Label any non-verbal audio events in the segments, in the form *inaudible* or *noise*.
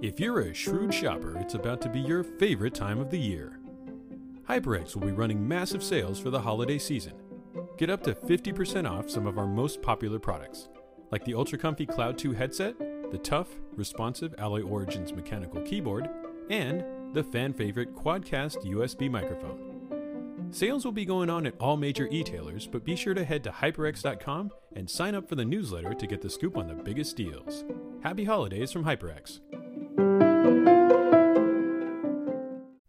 If you're a shrewd shopper, it's about to be your favorite time of the year. HyperX will be running massive sales for the holiday season. Get up to 50% off some of our most popular products, like the Ultra Comfy Cloud 2 headset, the tough, responsive Alloy Origins mechanical keyboard, and the fan favorite Quadcast USB microphone. Sales will be going on at all major e-tailers, but be sure to head to hyperx.com and sign up for the newsletter to get the scoop on the biggest deals. Happy holidays from HyperX.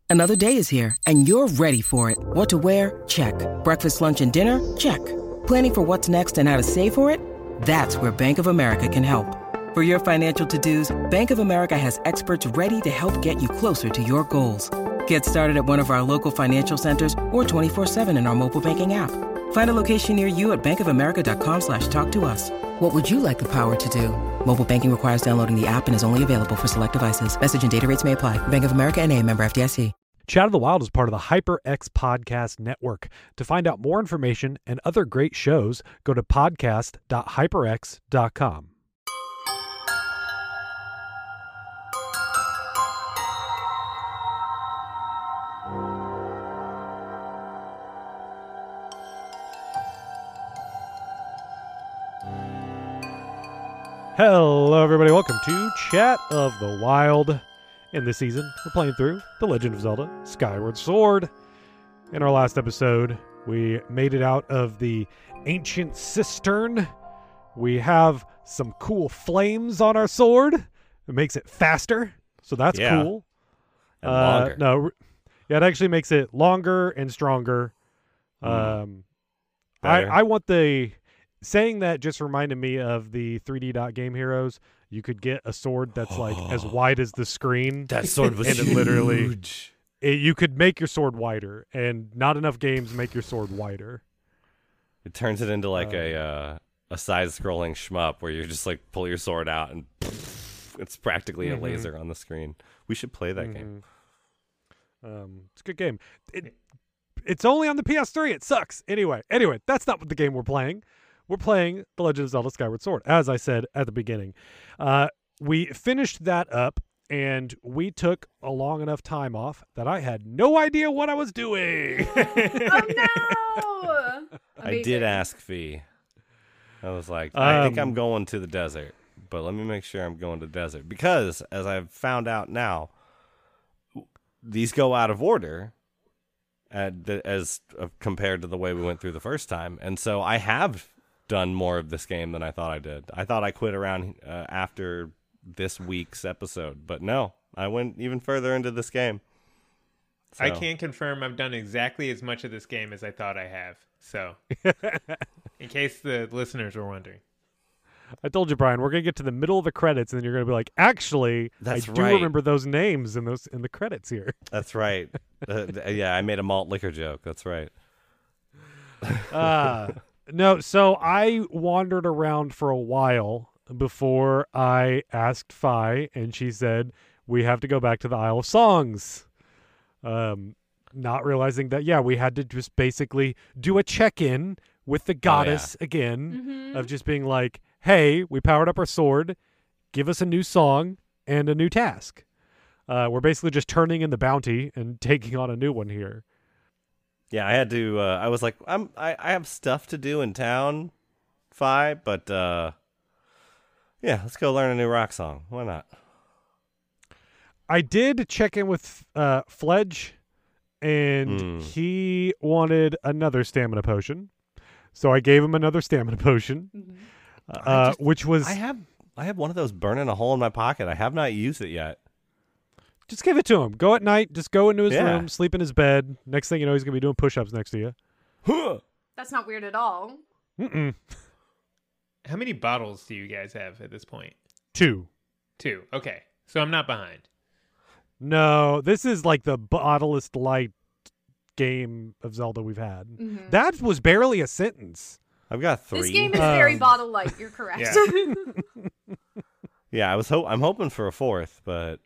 Another day is here, and you're ready for it. What to wear? Check. Breakfast, lunch, and dinner? Check. Planning for what's next and how to save for it? That's where Bank of America can help. For your financial to-dos, Bank of America has experts ready to help get you closer to your goals. Get started at one of our local financial centers or 24-7 in our mobile banking app. Find a location near you at bankofamerica.com slash talk to us. What would you like the power to do? Mobile banking requires downloading the app and is only available for select devices. Message and data rates may apply. Bank of America and a member FDIC. Chat of the Wild is part of the HyperX Podcast Network. To find out more information and other great shows, go to podcast.hyperx.com. Hello, everybody. Welcome to Chat of the Wild. In this season, we're playing through The Legend of Zelda Skyward Sword. In our last episode, we made it out of the ancient cistern. We have some cool flames on our sword. It makes it faster, so that's Yeah. cool. And Uh, longer. no, yeah, it actually makes it longer and stronger. Mm. Um, I, I want the saying that just reminded me of the 3D dot game heroes. You could get a sword that's like as *gasps* wide as the screen. That sword was and it literally huge. it- you could make your sword wider, and not enough games make your sword wider. It turns it into like a uh, a side-scrolling shmup where you just like pull your sword out and *laughs* it's practically Mhm. a laser on the screen. We should play that game. Mhm. Um, it's a good game. It, it's only on the PS3. It sucks. Anyway, anyway, that's not what the game we're playing. We're playing The Legend of Zelda Skyward Sword, as I said at the beginning. Uh, we finished that up, and we took a long enough time off that I had no idea what I was doing. *laughs* Oh no! *laughs* I did ask Fi. I was like, I think I'm Um, going to the desert, but let me make sure I'm going to the desert because, as I've found out now, these go out of order, at the, as uh, compared to the way we went through the first time, and so I have done more of this game than I thought I did. I thought I quit around uh, after this week's episode, but no, I went even further into this game. I So- can confirm I've done exactly as much of this game as I thought I have. So, *laughs* in case the listeners were wondering, I told you, Brian, we're gonna get to the middle of the credits, and then you're gonna be like, "Actually, That's I do right. remember those names in those in the credits here." *laughs* That's right. uh, yeah, I made a malt liquor joke. That's right. uh, *laughs* no, so I wandered around for a while before I asked Fi, and she said we have to go back to the Isle of Songs. Um, not realizing that, yeah, we had to just basically do a check-in with the goddess again of just being like, "Hey, we powered up our sword. Give us a new song and a new task." Uh, we're basically just turning in the bounty and *laughs* taking on a new one here. Yeah, I had to. Uh, I was like, I'm. I, I have stuff to do in town, Fi, but uh, yeah, let's go learn a new rock song. Why not? I did check in with uh, Fledge, and Mm. he wanted another stamina potion. So I gave him another stamina potion, I uh, just- which was I have. I have one of those burning a hole in my pocket. I have not used it yet. Just give it to him. Go at night, just go into his Yeah. room, sleep in his bed. Next thing you know, he's gonna be doing push-ups next to you. That's not weird at all. Mm-mm. How many bottles do you guys have at this point? Two. Two. Okay, so I'm not behind. No, this is like the bottlest light game of Zelda we've had. Mhm. That was barely a sentence. I've got three. This game is very Um, bottle light. You're correct. *laughs* Yeah. *laughs* yeah, I was ho- I'm hoping for a fourth, but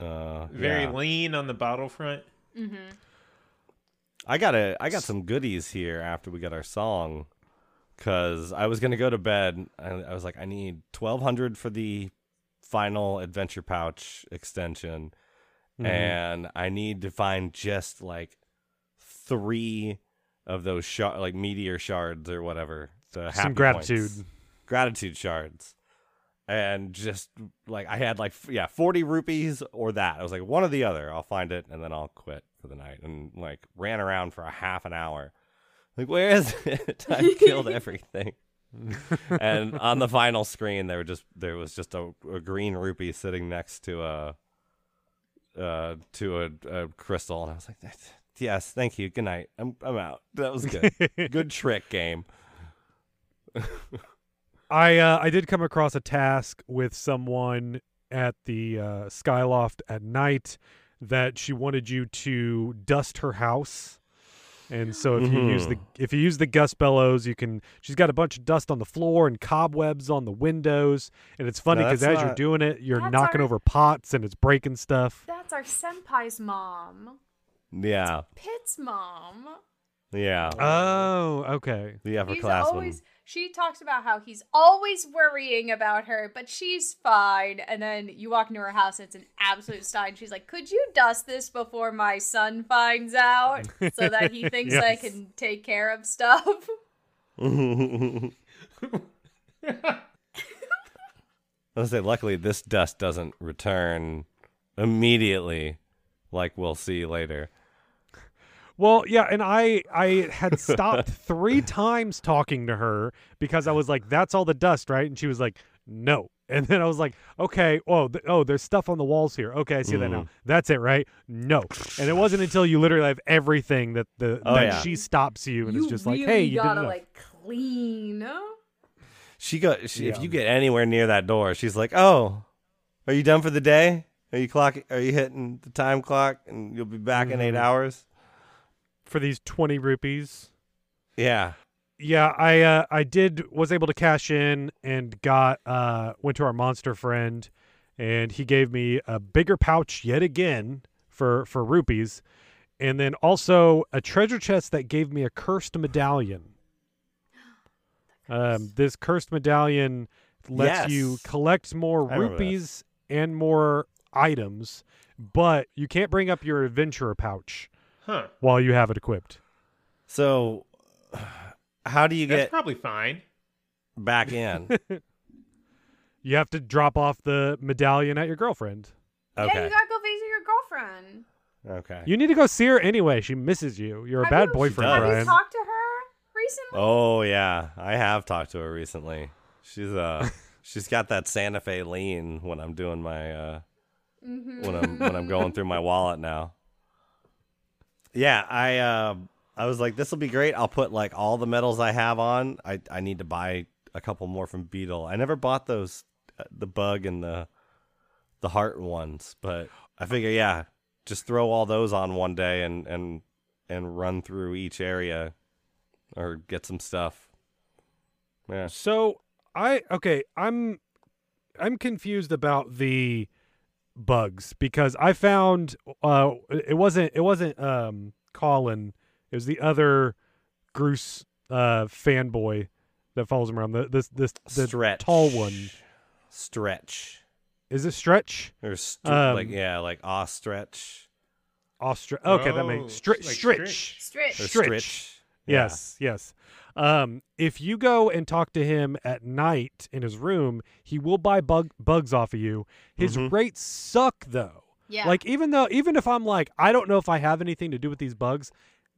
uh, Very yeah. lean on the bottle front. hmm I got a I got some goodies here after we got our song, cause I was gonna go to bed. And I was like, I need twelve hundred for the final adventure pouch extension, Mhm. and I need to find just like three of those shard like meteor shards or whatever. The happy Some gratitude. points. gratitude shards. And just like I had like f- yeah, 40 rupees or that. I was like one or the other. I'll find it and then I'll quit for the night. And like ran around for a half an hour. Like where is it? *laughs* I killed *laughs* everything. and on the final screen there were just there was just a, a green rupee sitting next to a uh to a, a crystal and I was like yes, thank you. Good night. I'm I'm out. That was good. *laughs* good trick game. I uh, I did come across a task with someone at the uh, Skyloft at night that she wanted you to dust her house. And so if you use the Mhm. if you use the Gust Bellows, you can. She's got a bunch of dust on the floor and cobwebs on the windows, and it's funny because that's as you're doing it, you're knocking our- over pots and it's breaking stuff. That's our senpai's mom. Yeah. Pipit's mom. Yeah. Oh, okay. the He's upperclassmen. always. She talks about how he's always worrying about her, but she's fine. And then you walk into her house, and it's an absolute stein. She's like, "Could you dust this before my son finds out, so that he *laughs* thinks I can take care of stuff?" *laughs* *laughs* I was say, luckily, this dust doesn't return immediately, like we'll see later. Well, yeah, and I I had stopped *laughs* three times talking to her because I was like, "That's all the dust, right?" And she was like, "No." And then I was like, "Okay, oh, th- oh, there's stuff on the walls here. Okay, I see that now. That's it, right? No." And it wasn't until you literally have everything that the Oh, that yeah. she stops you and you is just like, really "Hey, you did gotta enough." like clean. She go. She, If Yeah. you get anywhere near that door, she's like, "Oh, are you done for the day? Are you clock? Are you hitting the time clock? And you'll be back in eight Mhm. hours." For these twenty rupees. Yeah. Yeah, I uh, I did was able to cash in and got uh went to our monster friend and he gave me a bigger pouch yet again for for rupees and then also a treasure chest that gave me a cursed medallion. *gasps* Um this cursed medallion lets you collect more rupees and more items, but you can't bring up your adventurer pouch Huh. while you have it equipped. So, how do you That's get probably fine. back in? *laughs* You have to drop off the medallion at your girlfriend. Yeah, you Okay. gotta go visit your girlfriend. Okay. You need to go see her anyway. She misses you. You're a Have bad you- boyfriend, does. Have Brian. you talked to her recently? Oh yeah, I have talked to her recently. She's uh, *laughs* she's got that Santa Fe lean when I'm doing my uh, Mhm. when I'm when I'm going through my *laughs* wallet now. Yeah, I uh, I was like, this will be great. I'll put like all the medals I have on. I I need to buy a couple more from Beedle. I never bought those, uh, the bug and the the heart ones, but I figure yeah, just throw all those on one day and and and run through each area or get some stuff. Yeah. So I okay, I'm I'm confused about the bugs because I found uh it wasn't it wasn't um Cawlin, it was the other Groose uh fanboy that follows him around. The this this the Stretch. tall one. Stretch. Is it Stretch? Or st- Um, like yeah, like ostrich Ostra Okay, that Oh, makes stri- like Stritch. Stritch. or Stritch. stritch. Yeah. Yes, yes. Um, if you go and talk to him at night in his room, he will buy bug bugs off of you. His Mhm. rates suck though. Yeah. Like even though even if I'm like, I don't know if I have anything to do with these bugs,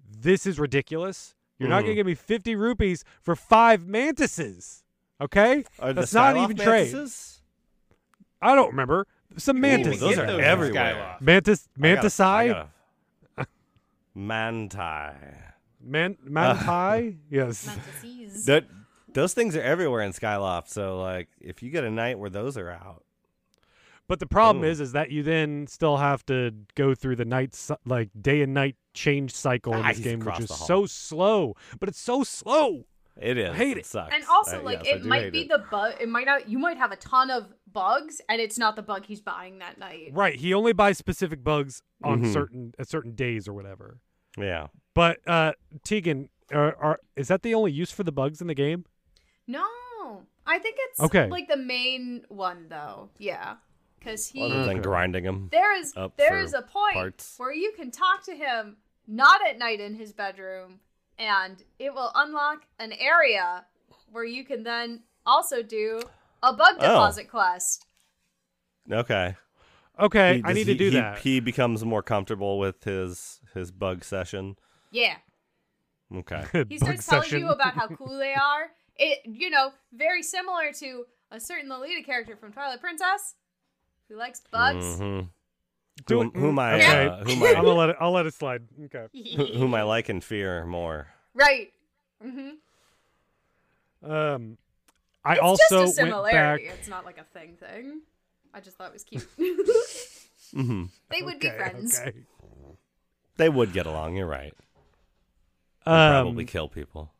this is ridiculous. You're not gonna Mhm. give me fifty rupees for five mantises. Okay? Are That's not Skyloft even trade. mantises? I don't remember. Some You mantis. didn't those are in everywhere. Skyloft. Mantis I gotta- mantis I gotta- *laughs* Manti. Man manti? *laughs* yes. Fantasies. That those things are everywhere in Skyloft. So like, if you get a night where those are out, But the problem Ooh. is, is that you then still have to go through the night, like day and night change cycle in this he's game, which is so slow. But it's so slow. it is. hate it. sucks. And also, Uh, like, yes, it might be it. the bug. It might not. You might have a ton of bugs, and it's not the bug he's buying that night. Right. He only buys specific bugs on Mhm. certain at certain days or whatever. yeah. But uh Tegan, are, are is that the only use for the bugs in the game? No, I think it's Okay. like the main one though. Yeah, because he Other than grinding him, there is up there a point parts. where you can talk to him not at night in his bedroom, and it will unlock an area where you can then also do a bug Oh. deposit quest. Okay. Okay, He- I does need to do he- that. He becomes more comfortable with his his bug session. Yeah, Okay. *laughs* he Bug starts telling session. you about how *laughs* cool they are. It you know very similar to a certain Lolita character from Twilight Princess who likes bugs. Mhm. Do Who, who am I? okay. Uh, who am I'm gonna *laughs* let it. I'll let it slide. Okay. who, who am I like and fear more? Right. Mm-hmm. Um, I It's also just a went similarity. back. It's not like a thing thing. I just thought it was cute. mm-hmm. they would be friends. Okay. They would get along. You're right. They'd Um, probably kill people.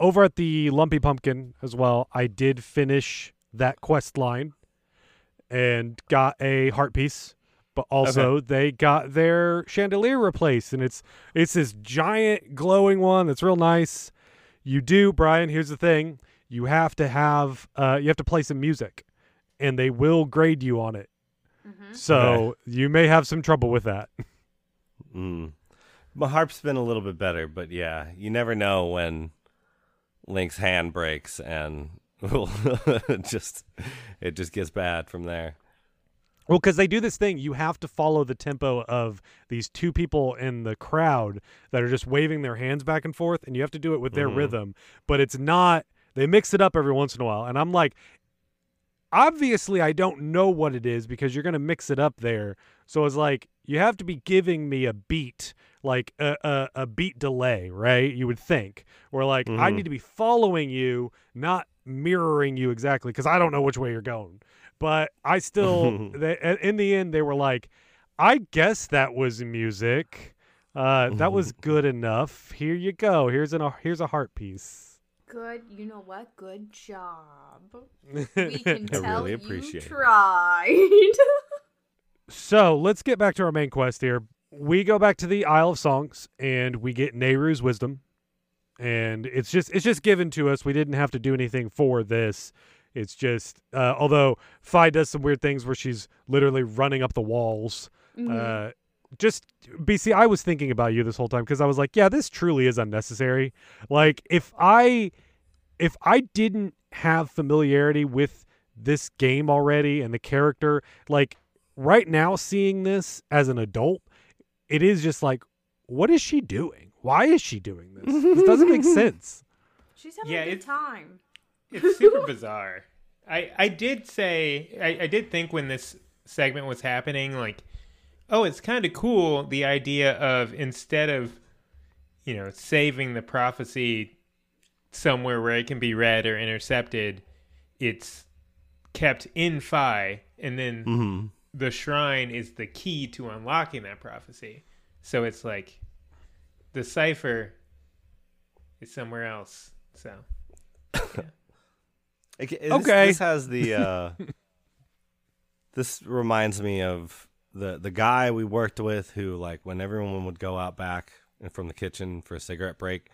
over at the Lumpy Pumpkin as well, I did finish that quest line and got a heart piece. But also they got their chandelier replaced and it's it's this giant glowing one that's real nice. You do, Brian, here's the thing. You have to have uh you have to play some music and they will grade you on it. Mm-hmm. So you may have some trouble with that. Mm. My harp's been a little bit better, but yeah, you never know when Link's hand breaks and *laughs* *laughs* just it just gets bad from there. Well, because they do this thing, you have to follow the tempo of these two people in the crowd that are just waving their hands back and forth, and you have to do it with their Mhm. rhythm. But it's not. They mix it up every once in a while, and I'm like, obviously, I don't know what it is because you're gonna mix it up there. So it's like you have to be giving me a beat, like a a, a beat delay, right? You would think, or like I Mhm. need to be following you, not mirroring you exactly, because I don't know which way you're going but I still *laughs* they, in the end they were like, I guess that was music. Uh, that was *laughs* good enough. Here you go. Here's an here's a heart piece. Good. You know what? Good job. *laughs* We can I tell really you appreciate it. tried. So let's get back to our main quest here. We go back to the Isle of Songs and we get Nayru's wisdom, and it's just it's just given to us. We didn't have to do anything for this. It's just uh, although Fi does some weird things where she's literally running up the walls. Uh, just BC, I was thinking about you this whole time because I was like, yeah, this truly is unnecessary. Like if I if I didn't have familiarity with this game already and the character, like right now seeing this as an adult, it is just like, what is she doing? Why is she doing this? this doesn't make *laughs* sense. She's having Yeah, a good it's- time. it's super *laughs* bizarre. I I did say I, I did think when this segment was happening, like, oh, it's kind of cool the idea of instead of you know saving the prophecy somewhere where it can be read or intercepted, it's kept in Fi, and then hmm the shrine is the key to unlocking that prophecy. So it's like the cipher is somewhere else. So *laughs* It, it- this- Okay. This, has the. Uh, *laughs* this reminds me of the the guy we worked with who, like, when everyone would go out back and from the kitchen for a cigarette break,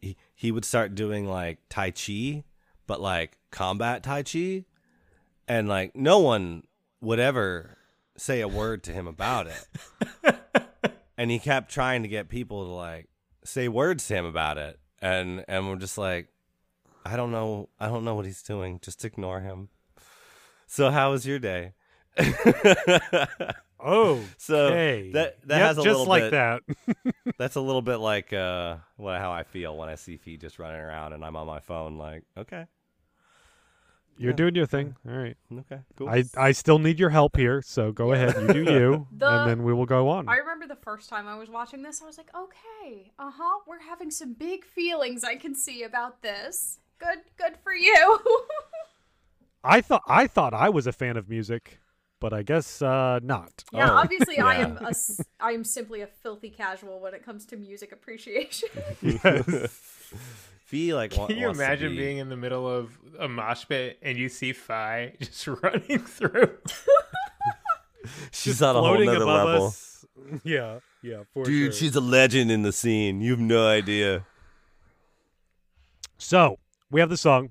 he he would start doing like tai chi, but like combat tai chi, and like no one would ever say a word to him about it. *laughs* and he kept trying to get people to like say words to him about it, and and we're just like. I don't know. I don't know what he's doing. Just ignore him. So, how was your day? *laughs* Oh, so that that Yep, has a just like bit, that. *laughs* That's a little bit like uh, what how I feel when I see feet just running around and I'm on my phone. Like, okay, You're doing your thing. All right. okay, cool. I I still need your help here, so go ahead. You do you, *laughs* The- and then we will go on. I remember the first time I was watching this, I was like, okay, uh huh, we're having some big feelings I can see about this. Good, good for you. *laughs* I thought I thought I was a fan of music, but I guess uh, not. yeah, Oh, obviously I am a, s- I am simply a filthy casual when it comes to music appreciation. *laughs* Fi like wa- Can you imagine be- being in the middle of a mosh pit and you see Fi *laughs* just running through? *laughs* She's on a whole floating nother level. us. *laughs* Yeah, yeah, for Dude, sure. she's a legend in the scene. You have no idea. So we have the song.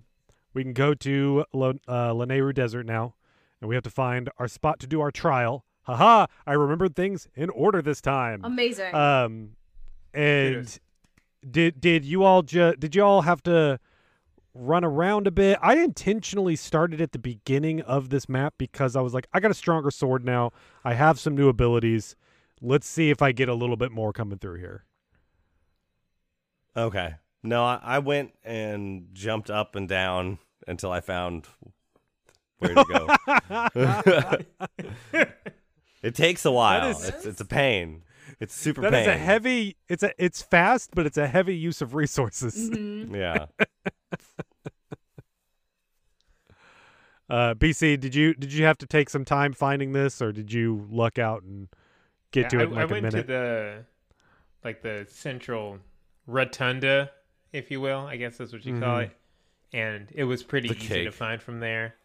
We can go to Lo- uh, Lanayru Desert now, and we have to find our spot to do our trial. Haha! I remembered things in order this time. Amazing. Um, and Kudos. Did did you all ju- did you all have to run around a bit? I intentionally started at the beginning of this map because I was like, I got a stronger sword now. I have some new abilities. Let's see if I get a little bit more coming through here. Okay. No, I, I went and jumped up and down until I found where to go. *laughs* *laughs* it takes a while. it's it's a pain. It's super That pain. is a heavy. It's a it's fast, but it's a heavy use of resources. Mhm. Yeah. *laughs* Uh, BC, did you did you have to take some time finding this, or did you luck out and get Yeah, to I, it in like a minute? I went minute? to the like the central rotunda, if you will. I guess that's what you call Mhm. it. And it was pretty The easy to find from there.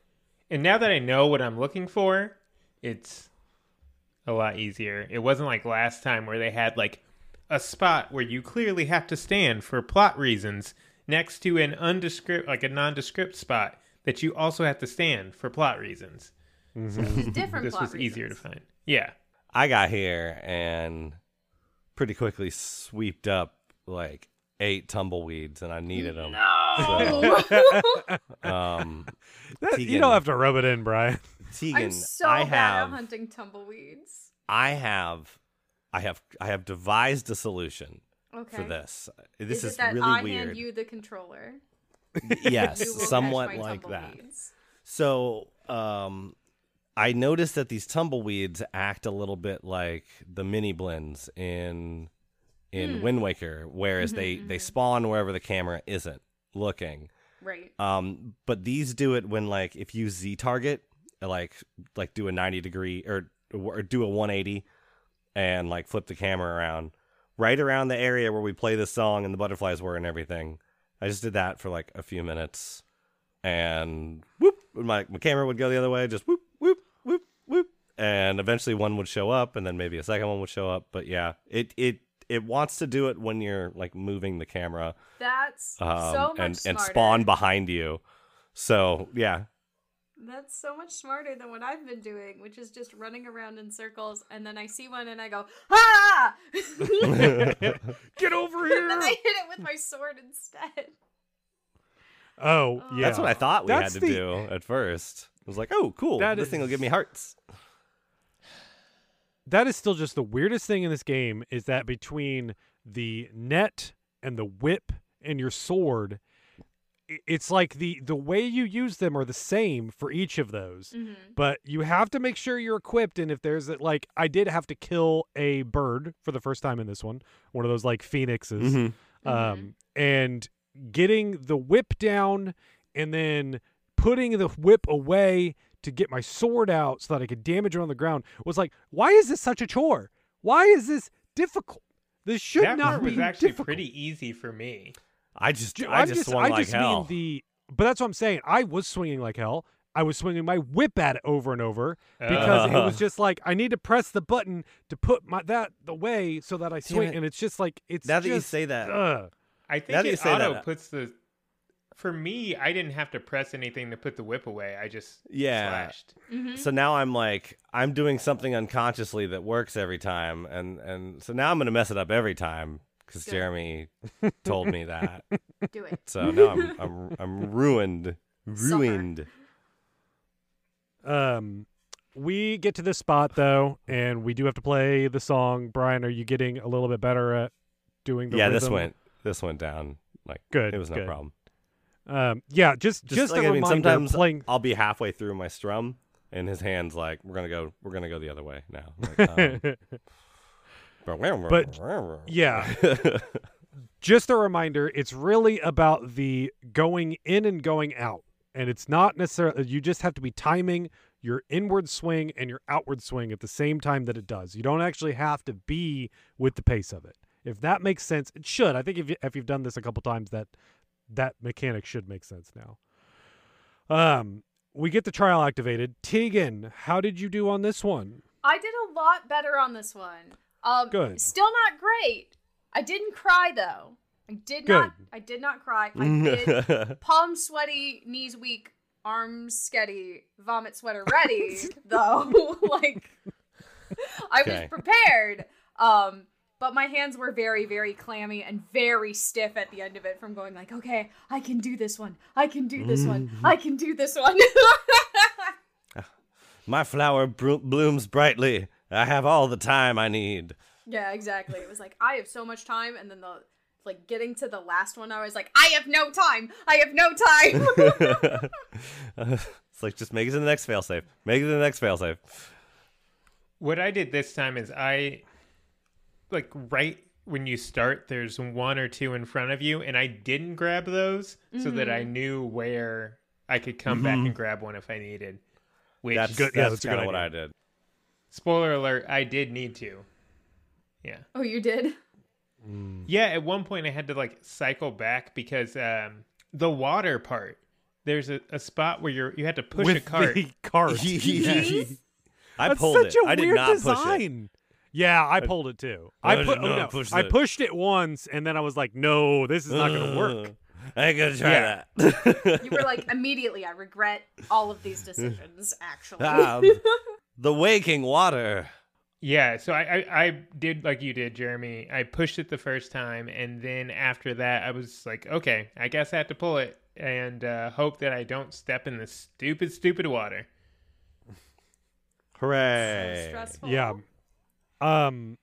And now that I know what I'm looking for, it's a lot easier. It wasn't like last time where they had like a spot where you clearly have to stand for plot reasons next to an undescript like a nondescript spot that you also have to stand for plot reasons. Mhm. Different this plot was easier to find. Yeah. I got here and pretty quickly sweeped up like eight tumbleweeds, and I needed them. *laughs* Um, That- you don't have to rub it in, Brian. Tegan, I'm so I bad have, at hunting tumbleweeds. I have, I have, I have devised a solution Okay. for this. This is, is, that really I weird. hand you the controller? *laughs* yes, You will catch somewhat like that. So, um, I noticed that these tumbleweeds act a little bit like the Miniblins in in Hmm. Wind Waker, whereas they Mm-hmm, they spawn wherever the camera isn't looking. Right. Um, but these do it when like if you Z target, like like do a ninety degree or or do a one eighty, and like flip the camera around, right around the area where we play this song and the butterflies were and everything. I just did that for like a few minutes, and whoop, my my camera would go the other way, just whoop whoop whoop whoop, and eventually one would show up, and then maybe a second one would show up. But yeah, it it it wants to do it when you're like moving the camera That's um, so much and smarter. and spawn behind you. So yeah, That's so much smarter than what I've been doing, which is just running around in circles, and then I see one and I go, ah! *laughs* Get over here! *laughs* and then! I hit it with my sword instead. Oh, yeah. that's what I thought we That's had to the- do at first. I was like, oh, cool, That this thing will give me hearts. that is still just the weirdest thing in this game is that between the net and the whip and your sword i- it's like the the way you use them are the same for each of those Mm-hmm. but you have to make sure you're equipped and if there's a, like i did have to kill a bird for the first time in this one one of those like phoenixes Mm-hmm. um, and getting the whip down and then putting the whip away to get my sword out so that I could damage it on the ground was like, why is this such a chore? Why is this difficult? This should that not part was actually difficult. pretty easy for me. I just, Ju- I I'm just, swung I like just hell. mean the, but that's what I'm saying. I was swinging like hell. I was swinging my whip at it over and over because it Uh. was just like I need to press the button to put my that the way so that I swing, it. and it's just like it's now that you say that, ugh. I Now think that you it say auto that- puts the. For me, I didn't have to press anything to put the whip away. I just Yeah. slashed. Mm-hmm. so now I'm like, I'm doing something unconsciously that works every time, and and so now I'm gonna mess it up every time because Good. Jeremy told me that. Do it. So now I'm *laughs* I'm I'm ruined, Suffer. ruined. Um, we get to this spot though, and we do have to play the song. Brian, are you getting a little bit better at doing the Yeah, this rhythm? went this went down like Good, It was no good. problem. Um, yeah, just Just, just, like a I mean, reminder. sometimes playing. I'll be halfway through my strum, and his hands like, "We're gonna go, we're gonna go the other way now." Like, um, *laughs* But Yeah. *laughs* Just a reminder, it's really about the going in and going out. And it's not necessarily, you just have to be timing your inward swing and your outward swing at the same time that it does. You don't actually have to be with the pace of it. If that makes sense, it should. I think if, you, if you've done this a couple times, that that mechanic should make sense now. Um, we get the trial activated. Tegan, how did you do on this one? I did a lot better on this one. Um, Good. Still not great. I didn't cry though. I did Good. not. I did not cry. I *laughs* did. Palms sweaty, knees weak, arms sketty, vomit sweater ready. *laughs* though, *laughs* like I was prepared. Um, but my hands were very, very clammy and very stiff at the end of it from going like, okay, I can do this one. I can do this one. I can do this one. My flower bro- blooms brightly. I have all the time I need. Yeah, exactly. It was like I have so much time, and then the like getting to the last one, I was like, I have no time. I have no time. *laughs* it's like just make it to the next failsafe. Make it to the next failsafe. What I did this time is I, like, right when you start, there's one or two in front of you, and I didn't grab those so that I mm-hmm. knew where I could come back mm-hmm. and grab one if I needed. Which, That's Good- yeah, That's that's kind good of what I idea. did. Spoiler alert, I did need to. Yeah. oh, you did? Yeah, at one point I had to like cycle back because um, the water part. There's a, a spot where you're you had to push With a cart. the cart. *laughs* *laughs* I That's pulled such it. a I did weird not push it. design. Yeah, I pulled it too. I I, did put, not no, push I pushed it once, and then I was like, "No, this is not going to work." I ain't gonna try Yeah. that. *laughs* You were like immediately. I regret all of these decisions. Actually, Um, the waking water. Yeah, so I, I I did like you did, Jeremy. I pushed it the first time, and then after that, I was like, okay, I guess I have to pull it and uh, hope that I don't step in the stupid, stupid water. Hooray! stressful. Yeah. Um,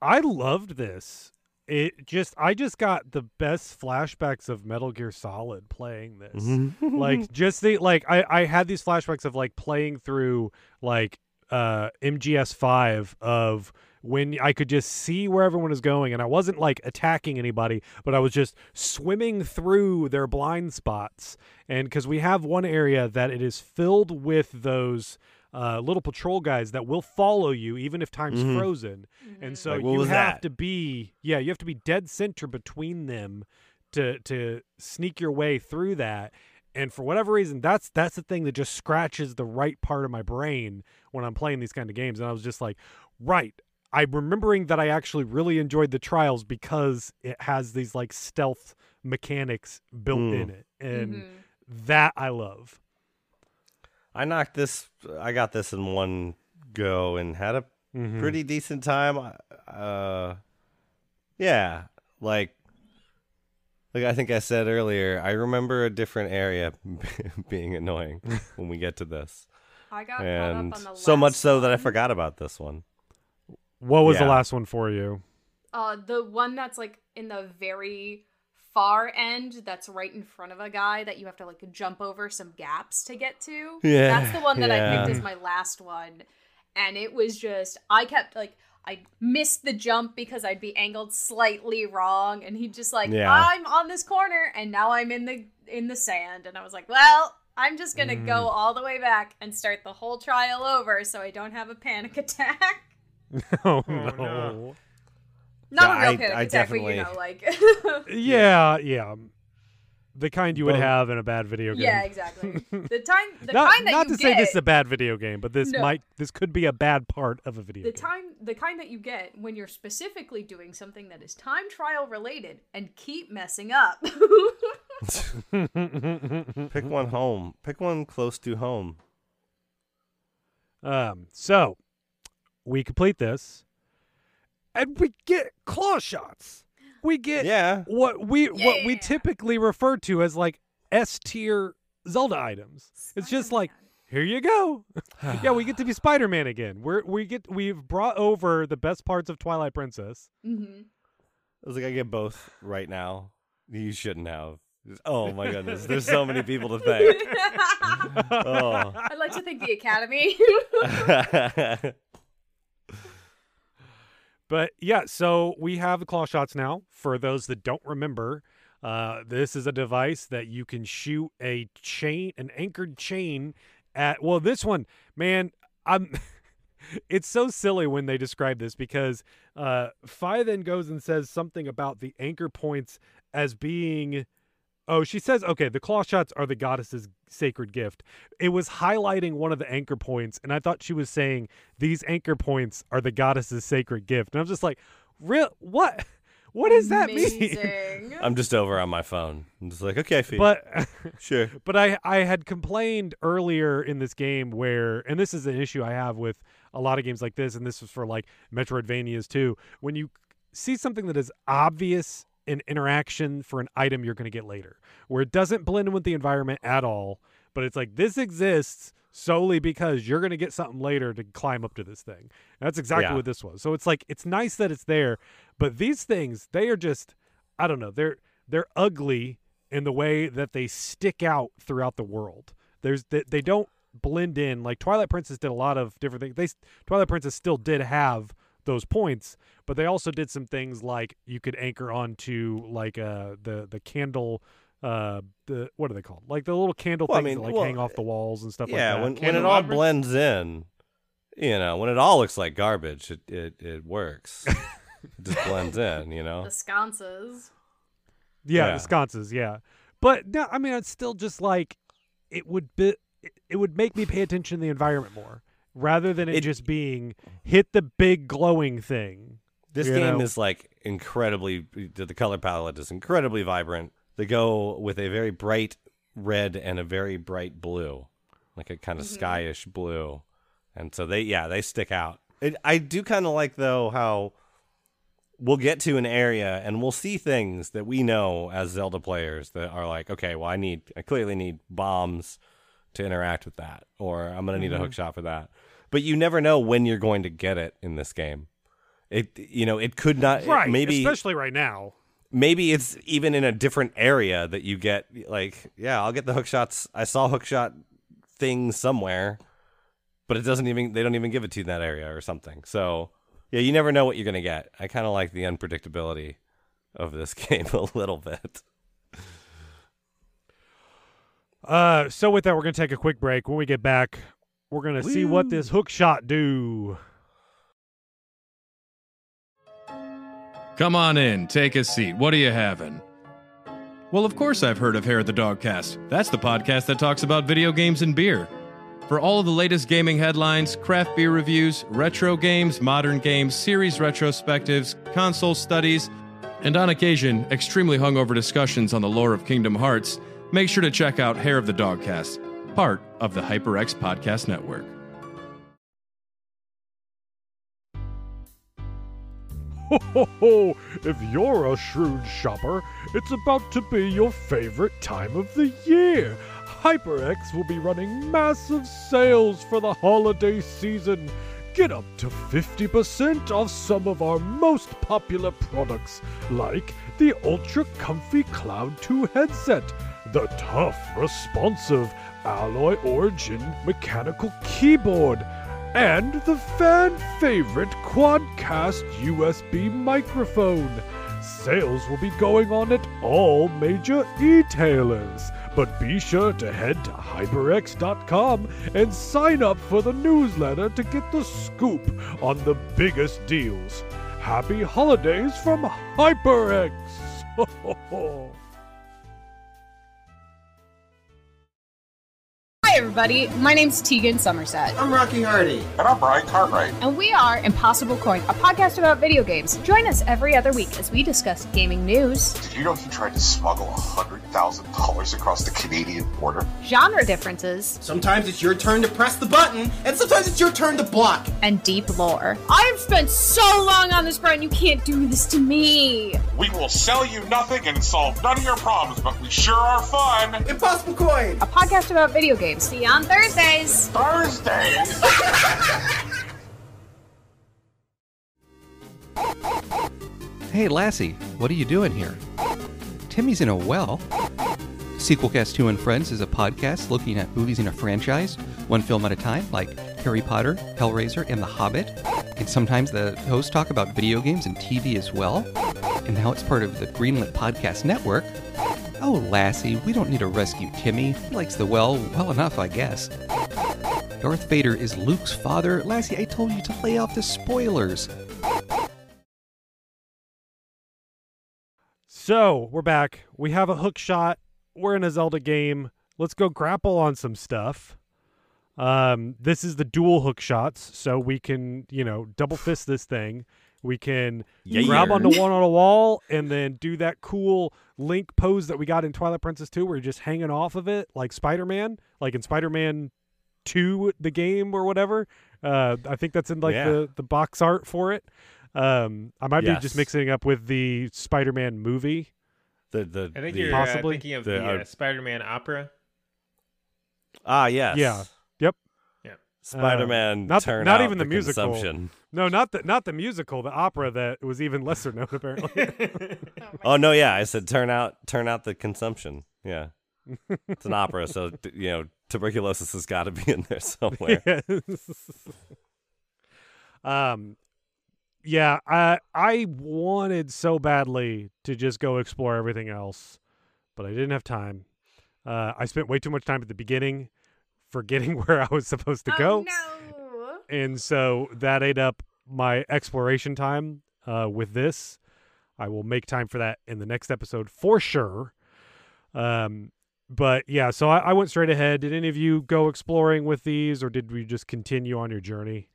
I loved this. It just, I just got the best flashbacks of Metal Gear Solid playing this. *laughs* like, just the like, I I had these flashbacks of like playing through like uh MGS five of when I could just see where everyone was going, and I wasn't like attacking anybody, but I was just swimming through their blind spots. And because we have one area that it is filled with those uh, little patrol guys that will follow you even if time's Mhm. frozen, and so Like, you have that? to be yeah, you have to be dead center between them to to sneak your way through that. And for whatever reason, that's that's the thing that just scratches the right part of my brain when I'm playing these kind of games. And I was just like, right. I'm remembering that I actually really enjoyed the trials because it has these like stealth mechanics built Mm. in it. And Mhm. that I love. I knocked this. I got this in one go and had a Mhm. pretty decent time. Uh, yeah, like like I think I said earlier. I remember a different area *laughs* being annoying *laughs* when we get to this, I got and caught up on the so much last so that I forgot about this one. What was the last one for you? Uh, the one that's like in the very far end, that's right in front of a guy that you have to like jump over some gaps to get to. Yeah, that's the one that I picked as my last one, and it was just I kept like. I missed the jump because I'd be angled slightly wrong, and he'd just like, Yeah. "I'm on this corner, and now I'm in the in the sand," and I was like, "Well, I'm just gonna Mm. go all the way back and start the whole trial over, so I don't have a panic *laughs* attack." *laughs* oh, no. no. Not Yeah, a real I- panic I attack, but you know, like *laughs* Yeah, yeah. The kind you would Both. have in a bad video game. yeah, exactly. *laughs* The time, the not kind that not you to get, say this is a bad video game, but this No. might this could be a bad part of a video the game. time, the kind that you get when you're specifically doing something that is time trial related and keep messing up. *laughs* Pick one home. Pick one close to home. Um, so we complete this, and we get claw shots. We get Yeah. what we what we typically refer to as like S tier Zelda items. It's just like here you go. *sighs* yeah, we get to be Spider Man again. We're we get we've brought over the best parts of Twilight Princess. hmm I was like, I get both right now. You shouldn't have. Oh my goodness, there's so many people to thank. *laughs* Oh. I'd like to thank the Academy. *laughs* *laughs* But yeah, so we have the claw shots now. For those that don't remember, uh, this is a device that you can shoot a chain, an anchored chain at. Well, this one, man, I'm. *laughs* it's so silly when they describe this because uh, Fi then goes and says something about the anchor points as being. Oh, she says, okay, the claw shots are the goddess's sacred gift. It was highlighting one of the anchor points, and I thought she was saying these anchor points are the goddess's sacred gift. And I'm just like, real what? *laughs* What does that mean? *laughs* I'm just over on my phone. I'm just like, okay, Fi. But *laughs* sure. but I I had complained earlier in this game where and this is an issue I have with a lot of games like this and this was for like Metroidvanias too. When you see something that is obvious in interaction for an item you're going to get later where it doesn't blend in with the environment at all, but it's like this exists solely because you're going to get something later to climb up to this thing. And that's exactly Yeah. what this was. So it's like it's nice that it's there, but these things they are just I don't know, they're they're ugly in the way that they stick out throughout the world. There's they, they don't blend in like Twilight Princess did a lot of different things. They Twilight Princess still did have those points, but they also did some things like you could anchor onto like uh the the candle uh the what are they called? Like the little candle Well, I mean, that like well, hang off the walls and stuff yeah, like that. when when it all Candelabras? blends in, you know, when it all looks like garbage, it it, it works. *laughs* it just blends in, you know. The sconces. Yeah, Yeah. the sconces, yeah. But no, I mean, it's still just like it would be. It would make me pay attention to the environment more, rather than it, It- just being hit the big glowing thing. This game know? is like incredibly. The color palette is incredibly vibrant. They go with a very bright red and a very bright blue, like a kind of mm-hmm. skyish blue, and so they yeah they stick out. It, I do kind of like though how we'll get to an area and we'll see things that we know as Zelda players that are like, okay, well I need I clearly need bombs to interact with that, or I'm gonna need a mm-hmm. hookshot for that. But you never know when you're going to get it in this game. It you know it could not Right, maybe especially right now. maybe it's even in a different area that you get like yeah i'll get the hook shots i saw hook shot things somewhere but it doesn't even they don't even give it to you in that area or something so yeah you never know what you're gonna get i kind of like the unpredictability of this *laughs* game a little bit Uh, so with that, we're gonna take a quick break. When we get back, we're gonna see what this hook shot do. Come on in, take a seat. What are you having? Well, of course I've heard of Hair of the Dogcast. That's the podcast that talks about video games and beer. For all of the latest gaming headlines, craft beer reviews, retro games, modern games, series retrospectives, console studies, and on occasion, extremely hungover discussions on the lore of Kingdom Hearts, make sure to check out Hair of the Dogcast, part of the HyperX Podcast Network. Ho ho ho! If you're a shrewd shopper, it's about to be your favorite time of the year. HyperX will be running massive sales for the holiday season. Get up to 50% off some of our most popular products, like the ultra comfy Cloud 2 headset, the tough, responsive Alloy Origin mechanical keyboard, and the fan favorite Quadcast USB microphone. Sales will be going on at all major e-tailers, but be sure to head to hyperx.com and sign up for the newsletter to get the scoop on the biggest deals. Happy holidays from HyperX! *laughs* Hi, everybody. My name's Tegan Somerset, I'm Rocky Hardy. And I'm Brian Cartwright. and we are Impossible Coin, a podcast about video games. Join us every other week as we discuss gaming news, Did you know he tried to smuggle $100,000 across the Canadian border? genre differences, Sometimes it's your turn to press the button, and sometimes it's your turn to block. and deep lore. I've spent so long on this, Brian. You can't do this to me. We will sell you nothing and solve none of your problems, but we sure are fun. Impossible Coin! A podcast about video games. See you on Thursdays. Thursdays. Hey, Lassie, what are you doing here? Timmy's in a well. Sequelcast 2 and Friends is a podcast looking at movies in a franchise, one film at a time, like Harry Potter, Hellraiser, and The Hobbit. And sometimes the hosts talk about video games and TV as well. And now it's part of the Greenlit Podcast Network. Oh, Lassie, we don't need to rescue Timmy. He likes the well well enough, I guess. Darth Vader is Luke's father. Lassie, I told you to lay off the spoilers. So we're back. We have a hook shot. We're in a Zelda game. Let's go grapple on some stuff. Um, this is the dual hook shots, so we can, you know, double fist this thing. We can Yeah. grab onto one on a wall and then do that cool Link pose that we got in Twilight Princess 2 where you're just hanging off of it like Spider-Man, like in Spider-Man 2 the game or whatever. Uh, I think that's in like Yeah. the the box art for it. Um, I might be just mixing up with the Spider-Man movie. The the I think the, you're Possibly. uh, thinking of The, the, uh, uh, Spider-Man opera. ah yes Yeah. Yep. Yeah. Spider-Man. not not out even the, musical. Consumption. No, not the not the musical. The opera that was even lesser known *laughs* apparently. *laughs* Oh no, yeah, I said turn out turn out the consumption. Yeah, it's an opera, so t- you know tuberculosis has got to be in there somewhere. *laughs* Yes. um, yeah, I I wanted so badly to just go explore everything else, but I didn't have time. Uh, I spent way too much time at the beginning, forgetting where I was supposed to go, Oh, no. And so that ate up my exploration time uh, with this. I will make time for that in the next episode for sure. Um, but yeah, so I, I went straight ahead. Did any of you go exploring with these, or did we just continue on your journey?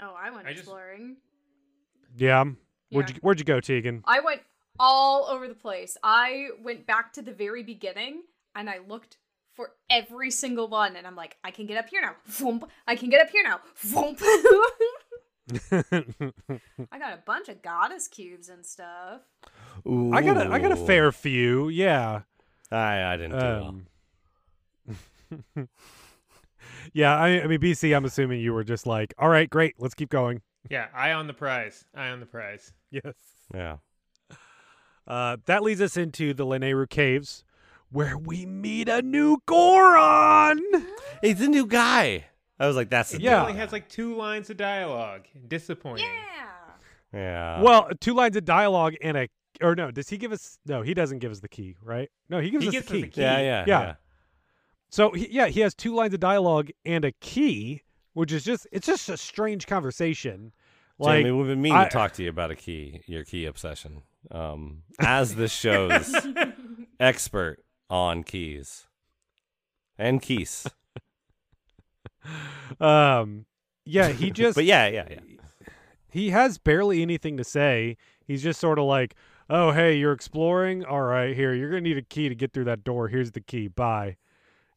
Oh, I went I just- exploring. Yeah. Where'd Yeah. you Where'd you go, Tegan? I went all over the place. I went back to the very beginning and I looked for every single one and I'm like, I can get up here now. Voomp. I can get up here now. Voomp. *laughs* I got a bunch of goddess cubes and stuff. I got a I got a fair few. Yeah. I I didn't do well. Um, *laughs* yeah, I, I mean, BC. I'm assuming you were just like, all right, great, let's keep going. Yeah, eye on the prize. Eye on the prize. Yes. Yeah. Uh, that leads us into the Lanayru Caves, where we meet a new Goron. He's a new guy. I was like, that's the It Yeah. only has like two lines of dialogue. Disappointing. Yeah. yeah. Well, two lines of dialogue and a, or no, does he give us? No, he doesn't give us the key, right? No, he gives He us gives the us key. the key. yeah, yeah, Yeah. yeah. So he, yeah, he has two lines of dialogue and a key, which is just it's just a strange conversation. Like Jamie, we've been meaning I- to talk to you about a key, your key obsession. Um, as the show's *laughs* expert on keys and keys. *laughs* um, yeah, he *laughs* just But yeah, yeah, yeah. he has barely anything to say. He's just sort of like, "Oh, hey, you're exploring. All right, here, you're gonna need a key to get through that door. Here's the key. Bye."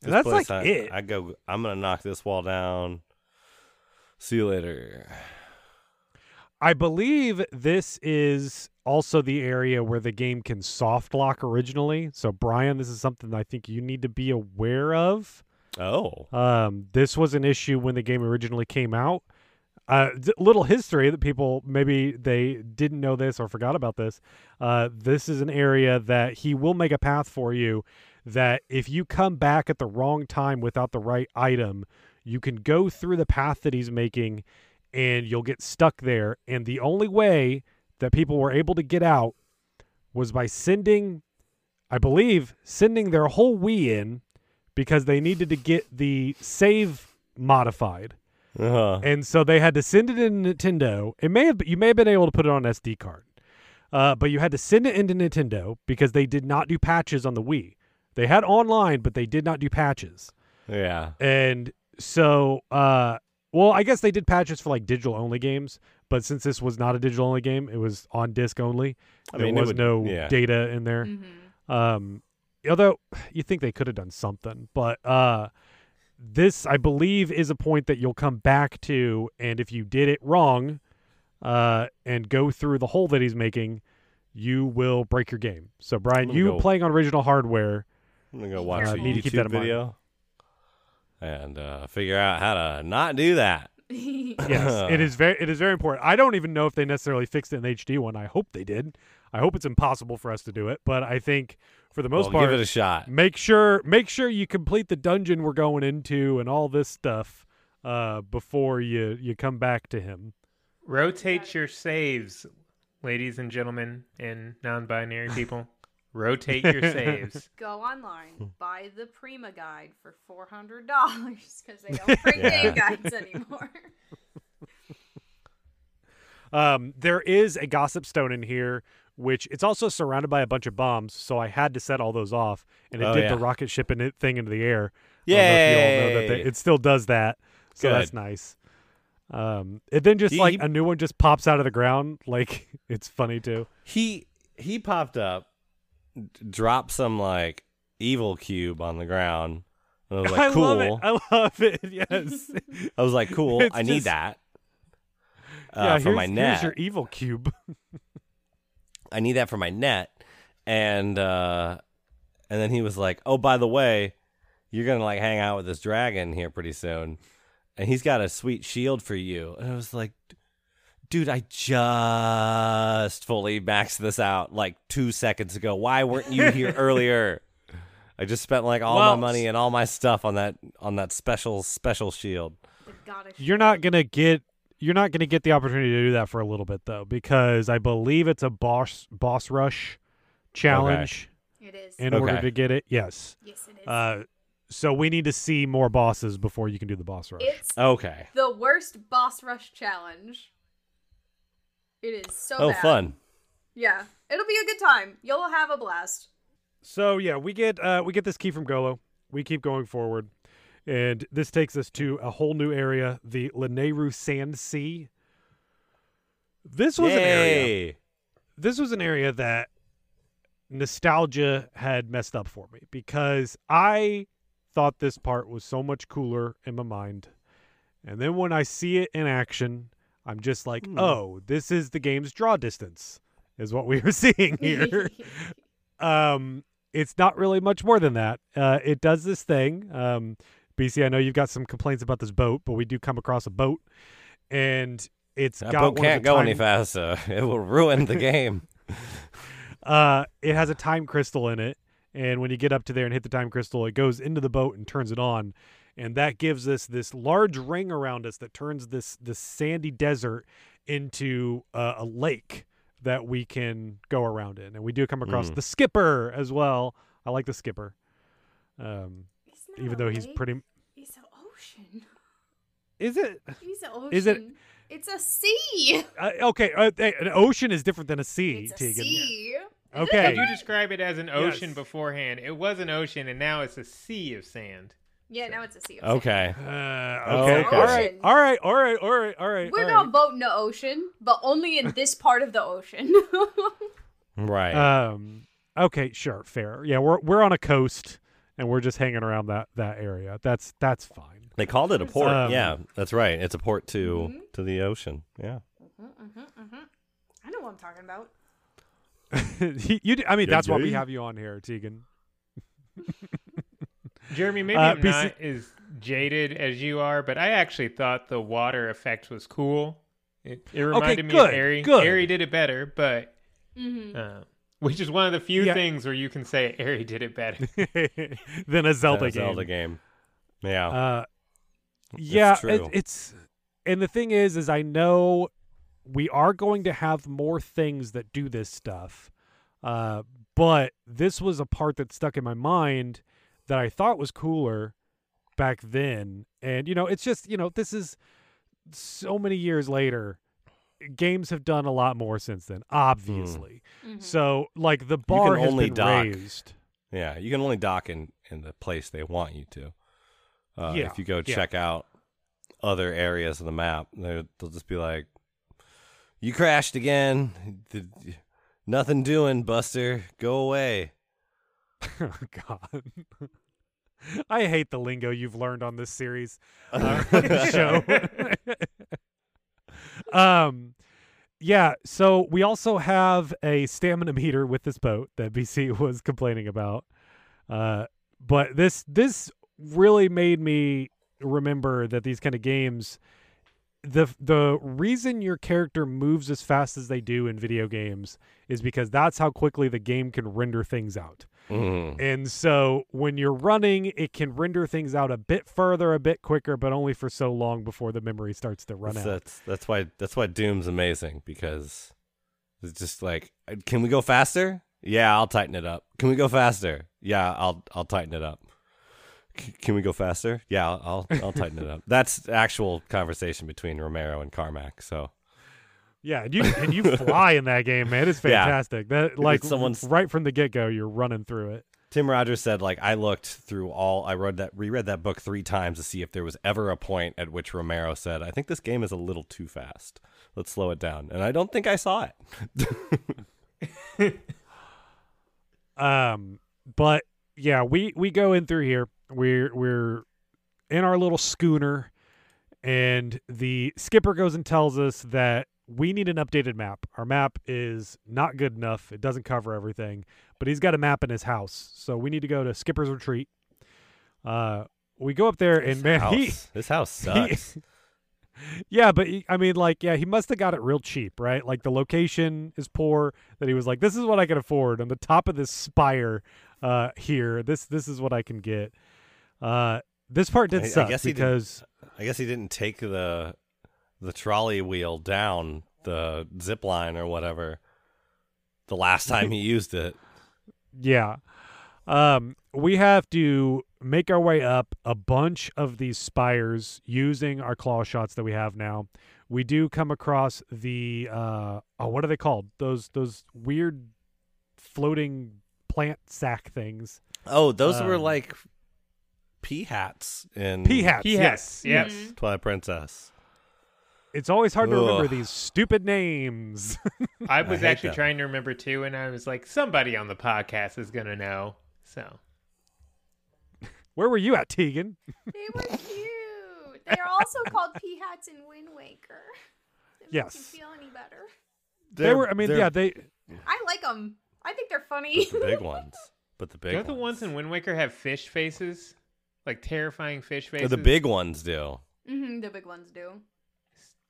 And that's like I, it. I go. I'm gonna knock this wall down. See you later. I believe this is also the area where the game can soft lock originally. So, Brian, this is something I think you need to be aware of. Oh, Um, this was an issue when the game originally came out. Uh, little history that people maybe they didn't know this or forgot about this. Uh, this is an area that he will make a path for you. That if you come back at the wrong time without the right item, you can go through the path that he's making, and you'll get stuck there. And the only way that people were able to get out was by sending, I believe, sending their whole Wii in because they needed to get the save modified. uh-huh. And so they had to send it in Nintendo. It may have you may have been able to put it on SD card. Uh, but you had to send it into Nintendo because they did not do patches on the Wii. They had online, but they did not do patches. yeah. And so uh well, I guess they did patches for like digital only games, but since this was not a digital only game, it was on disc only. I there mean, was would- no yeah. data in there. Mm-hmm. Um, although you think they could have done something, but uh, this I believe is a point that you'll come back to, and if you did it wrong, uh, and go through the hole that he's making, you will break your game. So Brian, you go- playing on original hardware, I'm gonna go watch Uh, a need to keep that YouTube in mind. video and uh, figure out how to not do that. *laughs* yes, *laughs* it is very it is very important. I don't even know if they necessarily fixed it in HD one. I hope they did. I hope it's impossible for us to do it, but I think for the most Well, part, give it a shot. make sure make sure you complete the dungeon we're going into and all this stuff uh, before you you come back to him. Rotate your saves, ladies and gentlemen, and non-binary people. Rotate your saves. *laughs* Go online, buy the Prima guide for four hundred dollars because they don't bring game guides anymore. *laughs* Um, there is a gossip stone in here, which it's also surrounded by a bunch of bombs. So I had to set all those off, and it Oh, did yeah. the rocket ship and it thing into the air. I don't know if you all know that they- Yay. it still does that, so that's nice. Um, and then just He- like a new one just pops out of the ground, like *laughs* it's funny too. He he popped up, d- dropped some like evil cube on the ground. And I was like, I cool. love it. I love it. *laughs* Yes. I was like, cool. It's I need just- that uh, yeah, for here's, my here's net. your evil cube. *laughs* I need that for my net. And uh, and then he was like, oh, by the way, you're gonna like hang out with this dragon here pretty soon, and he's got a sweet shield for you. And I was like. Dude, I just fully maxed this out like two seconds ago. Why weren't you here *laughs* earlier? I just spent like all Well, my money and all my stuff on that on that special special shield. You're not gonna get you're not gonna get the opportunity to do that for a little bit though, because I believe it's a boss boss rush challenge. It is. In order to get it, yes. Yes, it is. Uh, so we need to see more bosses before you can do the boss rush. It's Okay. the worst boss rush challenge. It is so Oh, bad. fun. Yeah, it'll be a good time. You'll have a blast. So yeah, we get uh, we get this key from Golo. We keep going forward, and this takes us to a whole new area, the Lanayru Sand Sea. This was an area. This was an area that nostalgia had messed up for me because I thought this part was so much cooler in my mind, and then when I see it in action, I'm just like, oh, this is the game's draw distance, is what we were *laughs* seeing here. *laughs* um, it's not really much more than that. Uh, it does this thing. Um, BC, I know you've got some complaints about this boat, but we do come across a boat, and it's That got boat can't go time- any faster. *laughs* It will ruin the game. Uh, it has a time crystal in it, and when you get up to there and hit the time crystal, it goes into the boat and turns it on, and that gives us this large ring around us that turns this this sandy desert into uh, a lake that we can go around in, and we do come across Mm. the skipper as well. I like the skipper, um, even though he's pretty. It's an ocean. Is it? It's an ocean. Is it- It's a sea. Uh, okay, uh, hey, an ocean is different than a sea, It's a Tegan. sea. Okay. Did you describe it as an ocean Yes. beforehand? It was an ocean, and now it's a sea of sand. Yeah, now it's a sea. Of Okay. Uh, okay. okay. All right. All right. All right. All right. All right. We're all gonna boat in the ocean, but only in this part of the ocean. *laughs* Right. Um. Okay. Sure. Fair. Yeah. We're we're on a coast, and we're just hanging around that that area. That's that's fine. they called it a port. Um, yeah, that's right. It's a port to Mm-hmm. to the ocean. Yeah. I know what I'm talking about. *laughs* you. you- I mean, Yeah, that's why we have you on here, Tegan. *laughs* Jeremy, maybe Uh, I'm BC not as jaded as you are, but I actually thought the water effect was cool. It, it reminded me good, of Airy. good. Airy did it better, but Mm-hmm. uh, which is one of the few Yeah. things where you can say Airy did it better. *laughs* than a Zelda That game. Zelda game. Yeah. Uh, yeah, it- it's and the thing is, is I know we are going to have more things that do this stuff, uh, but this was a part that stuck in my mind that I thought was cooler back then, and you know, it's just you know, this is so many years later. Games have done a lot more since then, obviously. So, like the bar has only been dock. raised. yeah. You can only dock in in the place they want you to. Uh, Yeah, If you go yeah. check out other areas of the map, they'll they'll just be like, "You crashed again. Did- Nothing doing, Buster. Go away." Oh *laughs* God. I hate the lingo you've learned on this series *laughs* uh, *laughs* show. um yeah, so we also have a stamina meter with this boat that BC was complaining about. Uh but this this really made me remember that these kind of games the the reason your character moves as fast as they do in video games is because that's how quickly the game can render things out. Mhm. And so when you're running, it can render things out a bit further, a bit quicker, but only for so long before the memory starts to run That's, out. that's that's why that's why Doom's amazing because it's just like, uh, can we go faster? Yeah, I'll tighten it up. Can we go faster? Yeah, I'll I'll tighten it up. Can we go faster? Yeah, I'll I'll, I'll tighten it up. *laughs* That's actual conversation between Romero and Carmack. So Yeah, and you and you fly in that game, man. It's *laughs* Yeah. fantastic. That like someone's- right from the get go, you're running through it. Tim Rogers said, like, I looked through all, I read that, reread that book three times to see if there was ever a point at which Romero said, I think this game is a little too fast. Let's slow it down. And I don't think I saw it. *laughs* Um, but yeah, we we go in through here. We're we're in our little schooner, and the skipper goes and tells us that we need an updated map. Our map is not good enough. It doesn't cover everything, but he's got a map in his house, so we need to go to Skipper's Retreat. Uh, we go up there, and man, he house. This house *laughs* he- sucks. *laughs* yeah, but he, I mean, like, yeah, he must have got it real cheap, right? Like the location is poor. That he was like, this is what I can afford on the top of this spire uh, here. This this is what I can get. Uh, this part did I- I suck guess he didn't- because I guess he didn't take the the trolley wheel down the zip line or whatever the last *laughs* time he used it. yeah, um, we have to make our way up a bunch of these spires using our claw shots that we have now. We do come across the uh, oh, what are they called? Those those weird floating plant sack things. Oh, those were Um, like pea hats in P hats. Pea yes. hats, yep. Mhm. Twilight Princess. It's always hard to remember these stupid names. *laughs* I was hate actually them. trying to remember too, and I was like, somebody on the podcast is gonna know. So Where were you at, Tegan? They *laughs* were cute. They are also called P hats in Wind Waker. If Yes. makes you feel any better. they were. I mean, yeah, they. I like them. I think they're funny. the big *laughs* ones, but the big don't the ones in Wind Waker have fish faces, like terrifying fish Or faces? the big ones do. hmm the big ones do.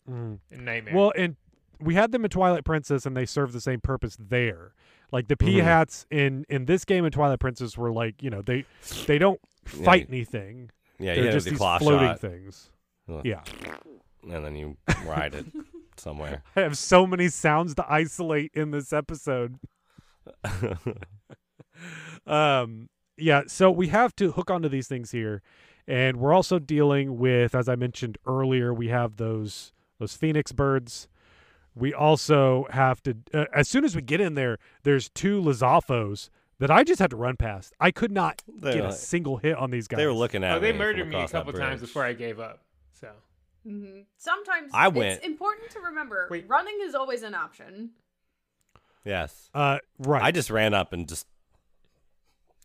Mm. nightmare. Well, and we had them in Twilight Princess, and they served the same purpose there. Like the pea Mhm. hats in in this game in Twilight Princess were like, you know, they they don't fight you- anything. Yeah, They're you just with the these floating shot. things. Ugh. Yeah, and then you *laughs* ride it somewhere. *laughs* I have so many sounds to isolate in this episode. *laughs* um yeah so we have to hook onto these things here and we're also dealing with as i mentioned earlier we have those those phoenix birds we also have to uh, as soon as we get in there there's two lizalfos that i just had to run past i could not They get were a like- single hit on these guys they were looking at oh, they me from murdered me a couple times before I gave up. So hmm Sometimes I went- it's important to remember Wait. running is always an option. Yes. uh right I just ran up and just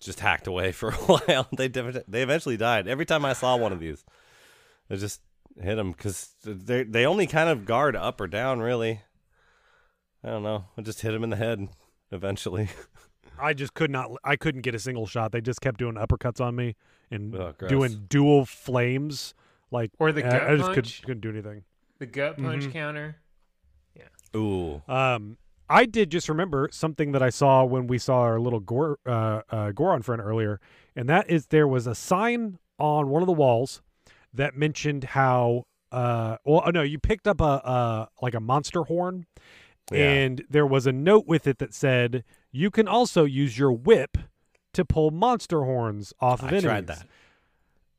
just hacked away for a *laughs* while. they they eventually died. Every time I saw one of these, I just hit them because they they only kind of guard up or down. Really, I don't know. I just hit them in the head eventually. *laughs* i just could not i couldn't get a single shot they just kept doing uppercuts on me and Ugh, gross. doing dual flames like Or the I- gut I just punch. couldn't, couldn't do anything the gut punch Mhm. counter. Yeah. Ooh, Um, I did just remember something that I saw when we saw our little Gor, uh, uh, Goron friend earlier, and that is there was a sign on one of the walls that mentioned how. Uh, well, oh no, you picked up a uh like a monster horn, Yeah. and there was a note with it that said you can also use your whip to pull monster horns off of I enemies. tried that.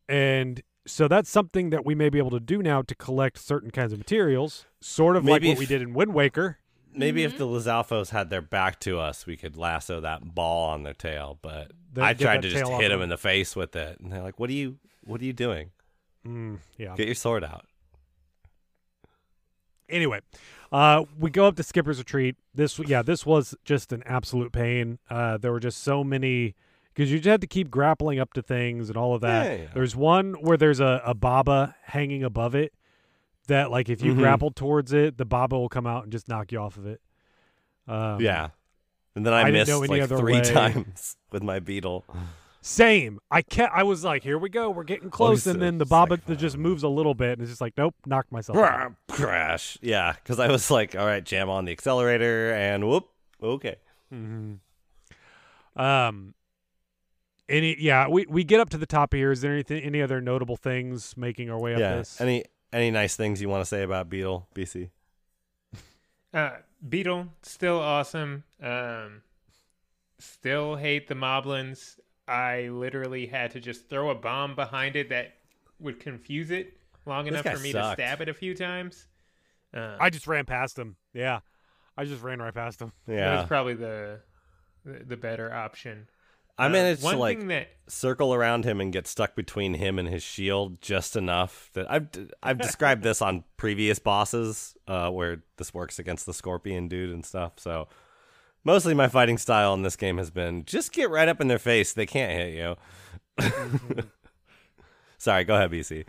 and so that's something that we may be able to do now to collect certain kinds of materials, sort of like Maybe what if- we did in Wind Waker. Maybe if the Lizalfos had their back to us, we could lasso that ball on their tail. But The- I tried to just hit them. them in the face with it, and they're like, "What are you? What are you doing? Mm, yeah. Get your sword out." Anyway, uh, we go up to Skipper's Retreat. This, yeah, this was just an absolute pain. Uh, there were just so many because you just had to keep grappling up to things and all of that. Yeah, yeah. There's one where there's a, a baba hanging above it that, like, if you Mhm. grapple towards it, the baba will come out and just knock you off of it. Um, yeah, and then I, I missed like three way. times *laughs* with my beetle. Same. I kept. I was like, "Here we go. We're getting close," and then the bobbit just moves a little bit, and it's just like, "Nope, knocked myself." out. Crash. Yeah, because I was like, all right, jam on the accelerator, and whoop. Okay. hmm Um. Any? Yeah. We we get up to the top of here. Is there anything? Any other notable things making our way up Yeah. this? Any any nice things you want to say about Beetle, BC? Uh, Beetle still awesome. Um, still hate the Moblins. I literally had to just throw a bomb behind it that would confuse it long This enough for me sucked. to stab it a few times. Uh, I just ran past him. Yeah. I just ran right past him. that Yeah. was probably the the, the better option. I Uh, managed one to like that circle around him and get stuck between him and his shield just enough that I've I've *laughs* described this on previous bosses uh, where this works against the scorpion dude and stuff. So mostly my fighting style in this game has been just get right up in their face. They can't hit you. *laughs* Sorry, go ahead, BC.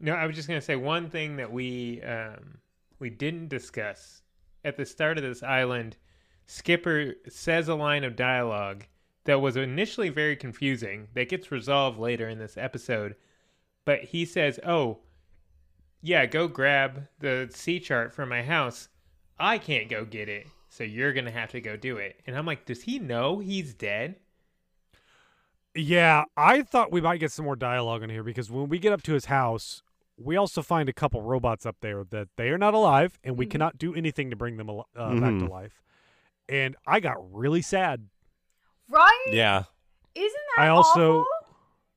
No, I was just gonna say one thing that we um, we didn't discuss at the start of this island. Skipper says a line of dialogue that was initially very confusing. That gets resolved later in this episode, but he says, "Oh, yeah, go grab the sea chart from my house. I can't go get it, so you're gonna have to go do it." And I'm like, "Does he know he's dead?" Yeah, I thought we might get some more dialogue in here because when we get up to his house, we also find a couple robots up there that they are not alive, and we Mhm. cannot do anything to bring them al- uh, back to Mhm. life. And I got really sad. Right? Yeah, Isn't that I also, awful?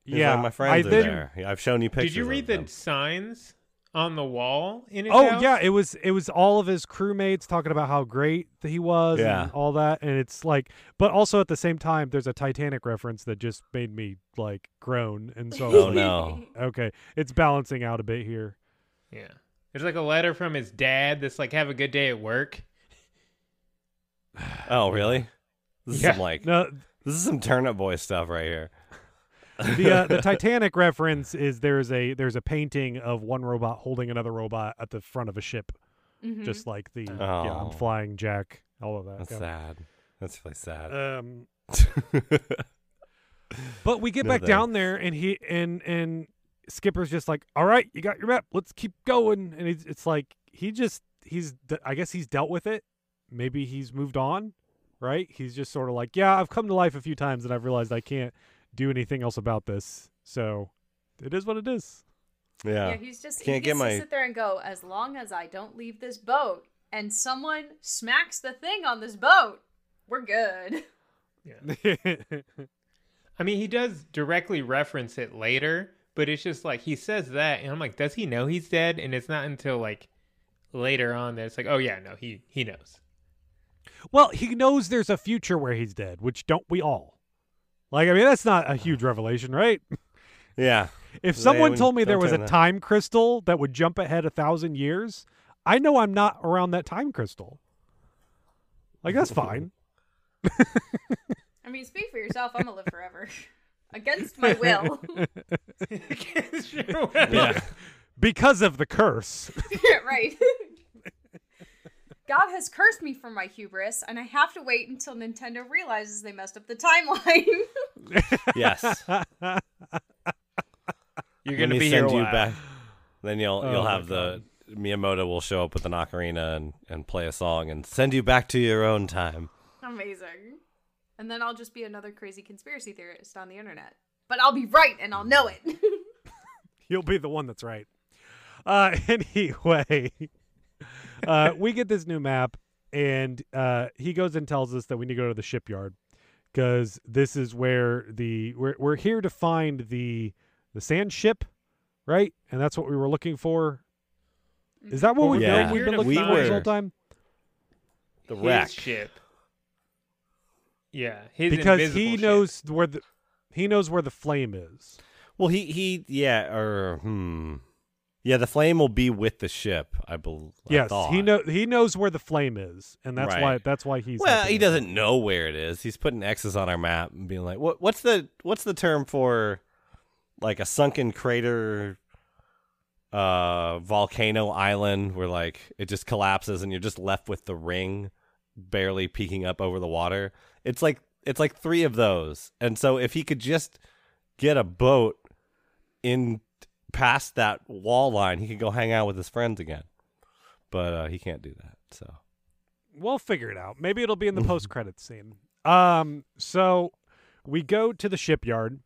Yeah, like, my I friends are then- there. Yeah, I've shown you pictures. Did you of read them. the signs on the wall in his Oh house? yeah, it was it was all of his crewmates talking about how great he was Yeah. and all that, and it's like, but also at the same time, there's a Titanic reference that just made me like groan, and so *laughs* Oh like, no. okay, it's balancing out a bit here. Yeah. There's like a letter from his dad that's like, have a good day at work. Oh really? This is Yeah. some like No, this is some turnip boy stuff right here. the uh, the *laughs* Titanic reference is there's a there's a painting of one robot holding another robot at the front of a ship, Mhm. just like the yeah Oh. I'm flying Jack, all of that. That's yeah. sad. That's really sad. Um, *laughs* but we get No back down there, and he and and Skipper's just like, "All right, you got your map. Let's keep going." And it's it's like he just he's I guess he's dealt with it. Maybe he's moved on, right? He's just sort of like, "Yeah, I've come to life a few times, and I've realized I can't do anything else about this. So it is what it is." yeah. Yeah, he's just Can't he get gets my- sit there and go, as long as I don't leave this boat and someone smacks the thing on this boat, we're good. Yeah. *laughs* I mean, he does directly reference it later, but it's just like he says that, and I'm like, does he know he's dead? And it's not until like later on that it's like, oh yeah, no, he he knows. Well, he knows there's a future where he's dead, which don't we all? Like, I mean, that's not a huge revelation, right? *laughs* Yeah. If someone we told me there was a turn that- time crystal that would jump ahead a thousand years, I know I'm not around that time crystal. Like that's fine. *laughs* I mean, speak for yourself. I'm gonna live forever, *laughs* against my will. Yeah. because of the curse. right. God has cursed me for my hubris, and I have to wait until Nintendo realizes they messed up the timeline. *laughs* yes. You're gonna me be send here a you while. back. Then you'll Oh you'll my have the Miyamoto will show up with an ocarina and, and play a song and send you back to your own time. Amazing. And then I'll just be another crazy conspiracy theorist on the internet. But I'll be right, and I'll know it. *laughs* You'll be the one that's right. Uh, *laughs* anyway, *laughs* uh, we get this new map, and uh, he goes and tells us that we need to go to the shipyard because this is where the we're we're here to find the the sand ship, right? And that's what we were looking for. Is that what Well, we've, yeah. been, we've been looking We for this whole time? The his wreck. ship. Yeah, his Because he ship. knows where the he knows where the flame is. Well, he he yeah or hmm yeah the flame will be with the ship. I believe. Yes, he know he knows where the flame is, and that's why that's why he's Well, he doesn't know where it is. He's putting X's on our map and being like, "What? What's the what's the term for like a sunken crater, uh, volcano island where like it just collapses and you're just left with the ring barely peeking up over the water? It's like it's like three of those, and so if he could just get a boat in past that wall line, he could go hang out with his friends again. But uh, he can't do that. So We'll figure it out. Maybe it'll be in the *laughs* post credits scene. Um, so we go to the shipyard,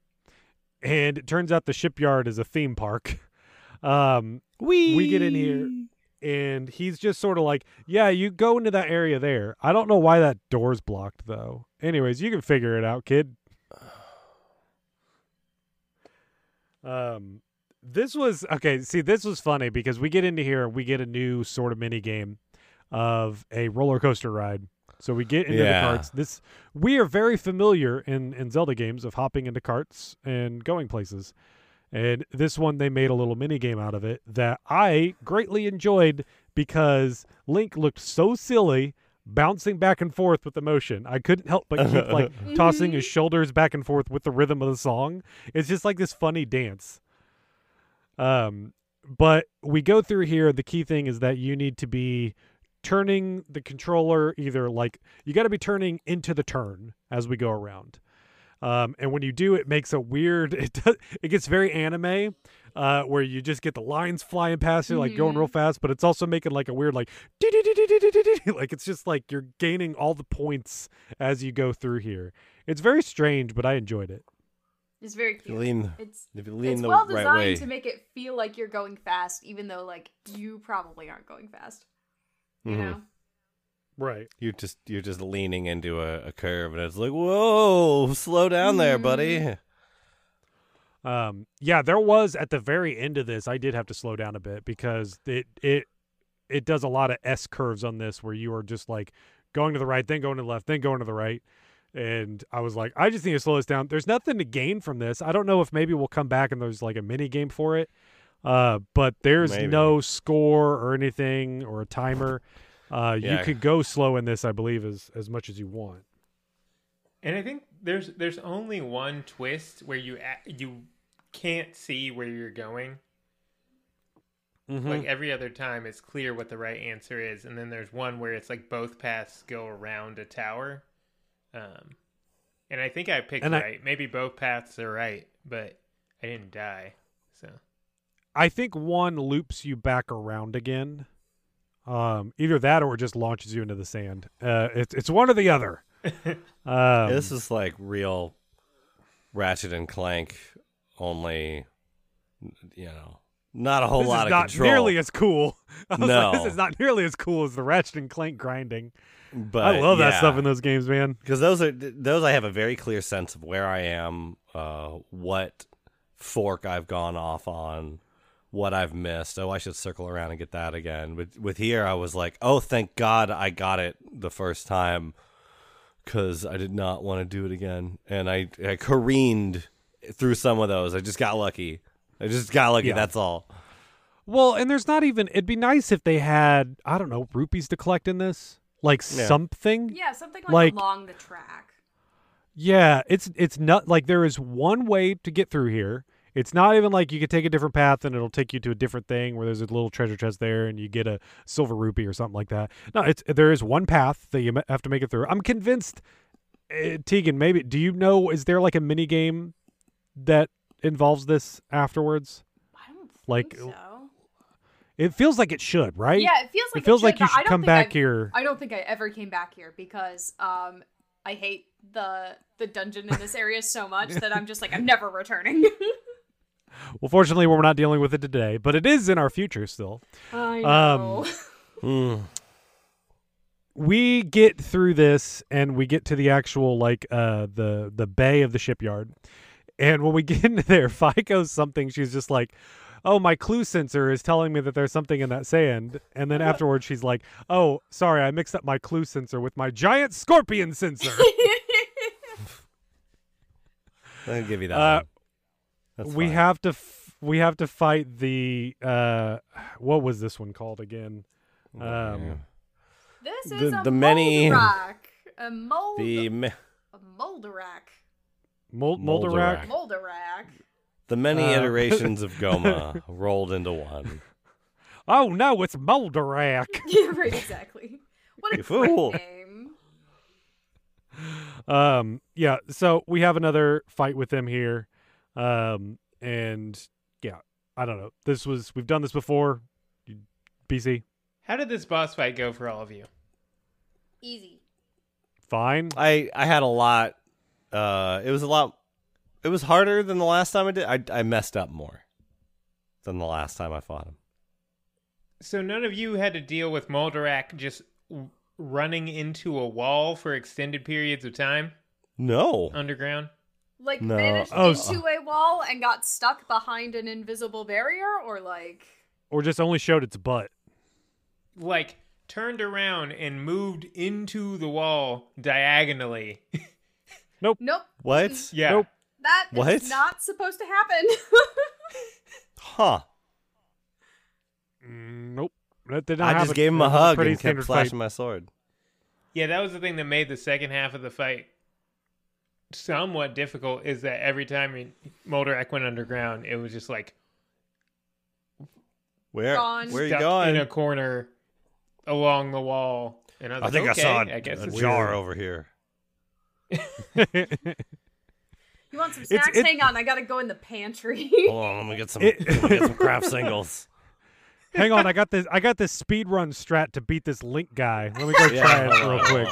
and it turns out the shipyard is a theme park. *laughs* Um, we we get in here, and he's just sort of like, "Yeah, you go into that area there." I don't know why that door's blocked though. Anyways, you can figure it out, kid. *sighs* Um, this was okay. See, this was funny because we get into here, we get a new sort of mini game of a roller coaster ride. So we get into Yeah. the carts. This we are very familiar in in Zelda games of hopping into carts and going places. And this one they made a little mini game out of it that I greatly enjoyed because Link looked so silly bouncing back and forth with the motion. I couldn't help but keep like *laughs* tossing mm-hmm. his shoulders back and forth with the rhythm of the song. It's just like this funny dance. Um, but we go through here. The key thing is that you need to be turning the controller either like you got to be turning into the turn as we go around. Um, and when you do, it makes a weird. *laughs* It does, it gets very anime, uh, where you just get the lines flying past you, like going real fast. But it's also making like a weird like, *laughs* like it's just like you're gaining all the points as you go through here. It's very strange, but I enjoyed it. It's very if you cute. lean, It's if you lean it's the well right designed way, to make it feel like you're going fast, even though like you probably aren't going fast. You Mhm. know. Right. you're just you're just leaning into a, a curve, and it's like, whoa, slow down there, buddy. Um, yeah, there was at the very end of this. I did have to slow down a bit because it it it does a lot of S curves on this where you are just like going to the right, then going to the left, then going to the right. And I was like, I just need to slow this down. There's nothing to gain from this. I don't know if maybe we'll come back and there's like a mini game for it. Uh, but there's Maybe. no score or anything or a timer. Uh, you could go slow in this, I believe, as as much as you want. And I think there's there's only one twist where you you can't see where you're going. Mm-hmm. Like every other time, it's clear what the right answer is, and then there's one where it's like both paths go around a tower. Um, and I think I picked And I- right. Maybe both paths are right, but I didn't die. So I think one loops you back around again. Um, either that or it just launches you into the sand. Uh, it's it's one or the other. *laughs* Um, this is like real Ratchet and Clank, only you know, not a whole this lot is of not control. nearly as cool. *laughs* I was like, this is not nearly as cool as the Ratchet and Clank grinding. But I love that stuff in those games, man. because those are those I have a very clear sense of where I am, uh, what fork I've gone off on, what I've missed. Oh, I should circle around and get that again. With with here, I was like, oh, thank God I got it the first time, because I did not want to do it again, and I I careened through some of those. I just got lucky. I just got lucky. Yeah. That's all. Well, and there's not even. It'd be nice if they had I don't know rupees to collect in this, like Yeah. something. Yeah, something like, Like- along the track. Yeah, it's it's not like there is one way to get through here. It's not even like you could take a different path and it'll take you to a different thing where there's a little treasure chest there and you get a silver rupee or something like that. No, it's there is one path that you have to make it through. I'm convinced, uh, Tegan. Maybe do you know? Is there like a mini game that involves this afterwards? I don't think Like, so. It feels like it should, right? Yeah, it feels like it feels should, like you should come back I've- here. I don't think I ever came back here because um I hate the the dungeon in this area so much that I'm just like I'm never returning. *laughs* Well, fortunately, we're not dealing with it today, but it is in our future still. I Um, know. Hmm. *laughs* we get through this and we get to the actual like uh the the bay of the shipyard and when we get into *laughs* there Fi goes something she's just like oh my clue sensor is telling me that there's something in that sand and then *laughs* afterwards she's like oh sorry i mixed up my clue sensor with my giant scorpion sensor *laughs* I'll give you that. Uh, one. That's we fine. have to f- we have to fight the uh what was this one called again Oh, um this the- is a the many- Moldarach. A mold *laughs* the me- a Moldarach. Mol- Moldarach. Moldarach. The many Uh, *laughs* iterations of Gohma rolled into one. oh no it's Moldarach *laughs* yeah, right, exactly. What a You great fool. name. Um, yeah. So we have another fight with them here, um, and yeah, I don't know. This was we've done this before. BC, How did this boss fight go for all of you? Easy. fine. I I had a lot. Uh, it was a lot. It was harder than the last time I did. I I messed up more than the last time I fought him. So none of you had to deal with Moldarach just w- running into a wall for extended periods of time No. underground? Like No. vanished Oh, into a wall and got stuck behind an invisible barrier, or like Or just only showed its butt. Like turned around and moved into the wall diagonally. *laughs* Nope. Nope. What? yeah. Nope. That is What? not supposed to happen. *laughs* Huh. Nope. That did not I just gave him That a was hug pretty and kept standard flashing fight. my sword. Yeah, that was the thing that made the second half of the fight somewhat difficult. Is that every time he- Moldarach went underground, it was just like Where? Gone. Where are you stuck going? in a corner along the wall. And I was I like, think okay, I saw a, I guess a it's jar weird. over here. *laughs* *laughs* you want some snacks? it's- Hang on, I gotta go in the pantry. Hold on, let me get some. *laughs* It- let me get some Kraft Singles. Hang on, I got this. I got this speed run strat to beat this Link guy. Let me go Yeah, try it real on, quick.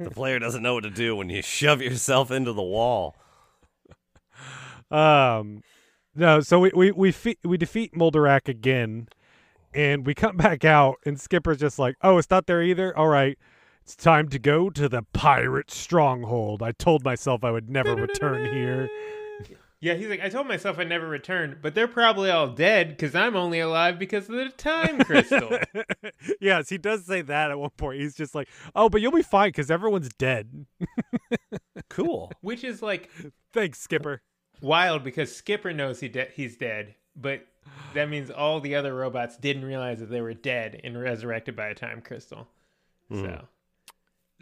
the player doesn't know what to do when you shove yourself into the wall. Um, no, so we we we, fe- we defeat Moldarach again, and we come back out, and Skipper's just like, "Oh, it's not there either. All right, it's time to go to the pirate stronghold. I told myself I would never return here." *laughs* Yeah, he's like, I told myself I'd never return, but they're probably all dead because I'm only alive because of the time *laughs* crystal. yes, he does say that at one point. He's just like, "Oh, but you'll be fine because everyone's dead." *laughs* Cool. Which is like Thanks, Skipper. wild because Skipper knows he de- he's dead, but that means all the other robots didn't realize that they were dead and resurrected by a time crystal. Hmm. So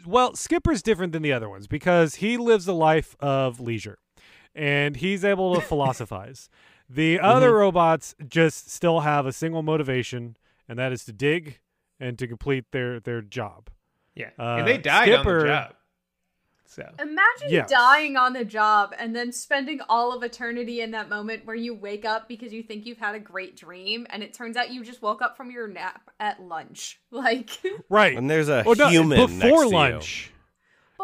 Well, Skipper's different than the other ones because he lives a life of leisure and he's able to *laughs* philosophize. The other robots just still have a single motivation, and that is to dig and to complete their, their job. yeah, Uh, and they died on the job. So Imagine Yes. dying on the job and then spending all of eternity in that moment where you wake up because you think you've had a great dream and it turns out you just woke up from your nap at lunch. *laughs* Like Right. And there's a Oh, no, human before next to you. lunch.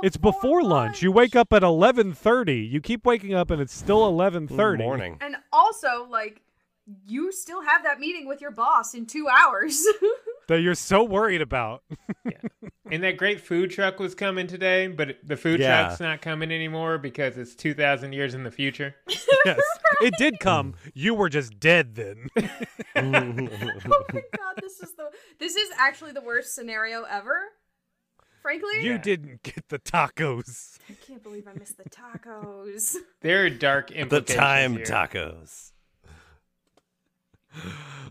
It's before lunch. You wake up at 11:30. You keep waking up and it's still 11:30. Morning. and also like you still have that meeting with your boss in 2 hours. *laughs* That you're so worried about. and that great food truck was coming today, but the food Yeah. truck's not coming anymore because it's two thousand years in the future. *laughs* yes. It did come. You were just dead then. *laughs* oh my god, this is the this is actually the worst scenario ever. Frankly, You didn't get the tacos. I can't believe I missed the tacos. There are dark implications. The time here. tacos.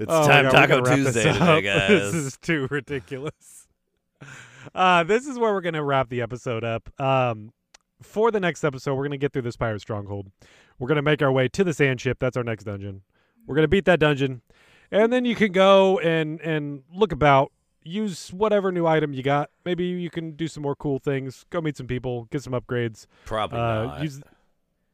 It's Oh time God, Taco gotta wrap this Tuesday up. today, guys. *laughs* This is too ridiculous. Uh, this is where we're gonna wrap the episode up. Um, for the next episode, we're gonna get through this pirate stronghold. We're gonna make our way to the sand ship. That's our next dungeon. We're gonna beat that dungeon, and then you can go and and look about. Use whatever new item you got. Maybe you can do some more cool things. Go meet some people. Get some upgrades. Probably Uh, not. use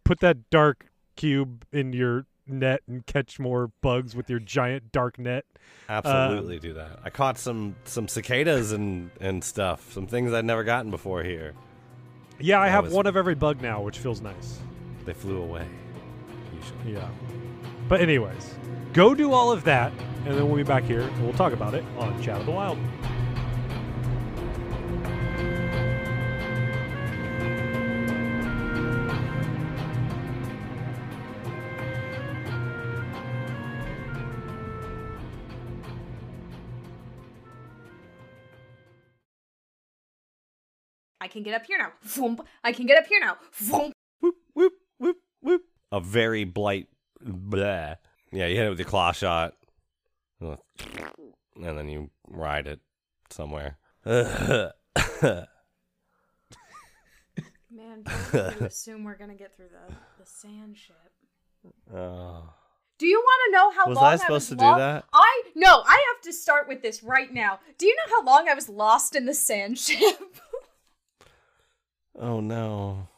put that dark cube in your net and catch more bugs with your giant dark net. Absolutely um, do that. I caught some some cicadas and and stuff. Some things I'd never gotten before here. Yeah, I have was- one of every bug now, which feels nice. They flew away. Usually. Yeah. But anyways, go do all of that, and then we'll be back here and we'll talk about it on Chat of the Wild. I can get up here now. Vroom. I can get up here now. Vroom. Whoop whoop whoop whoop. A very blight. Blah. Yeah, you hit it with your claw shot, and then you ride it somewhere. Man, don't you *laughs* assume we're gonna get through the, the sand ship. oh. Do you want to know how Was long I I supposed was to do that? I no, I have to start with this right now. Do you know how long I was lost in the sand ship? *laughs* Oh no.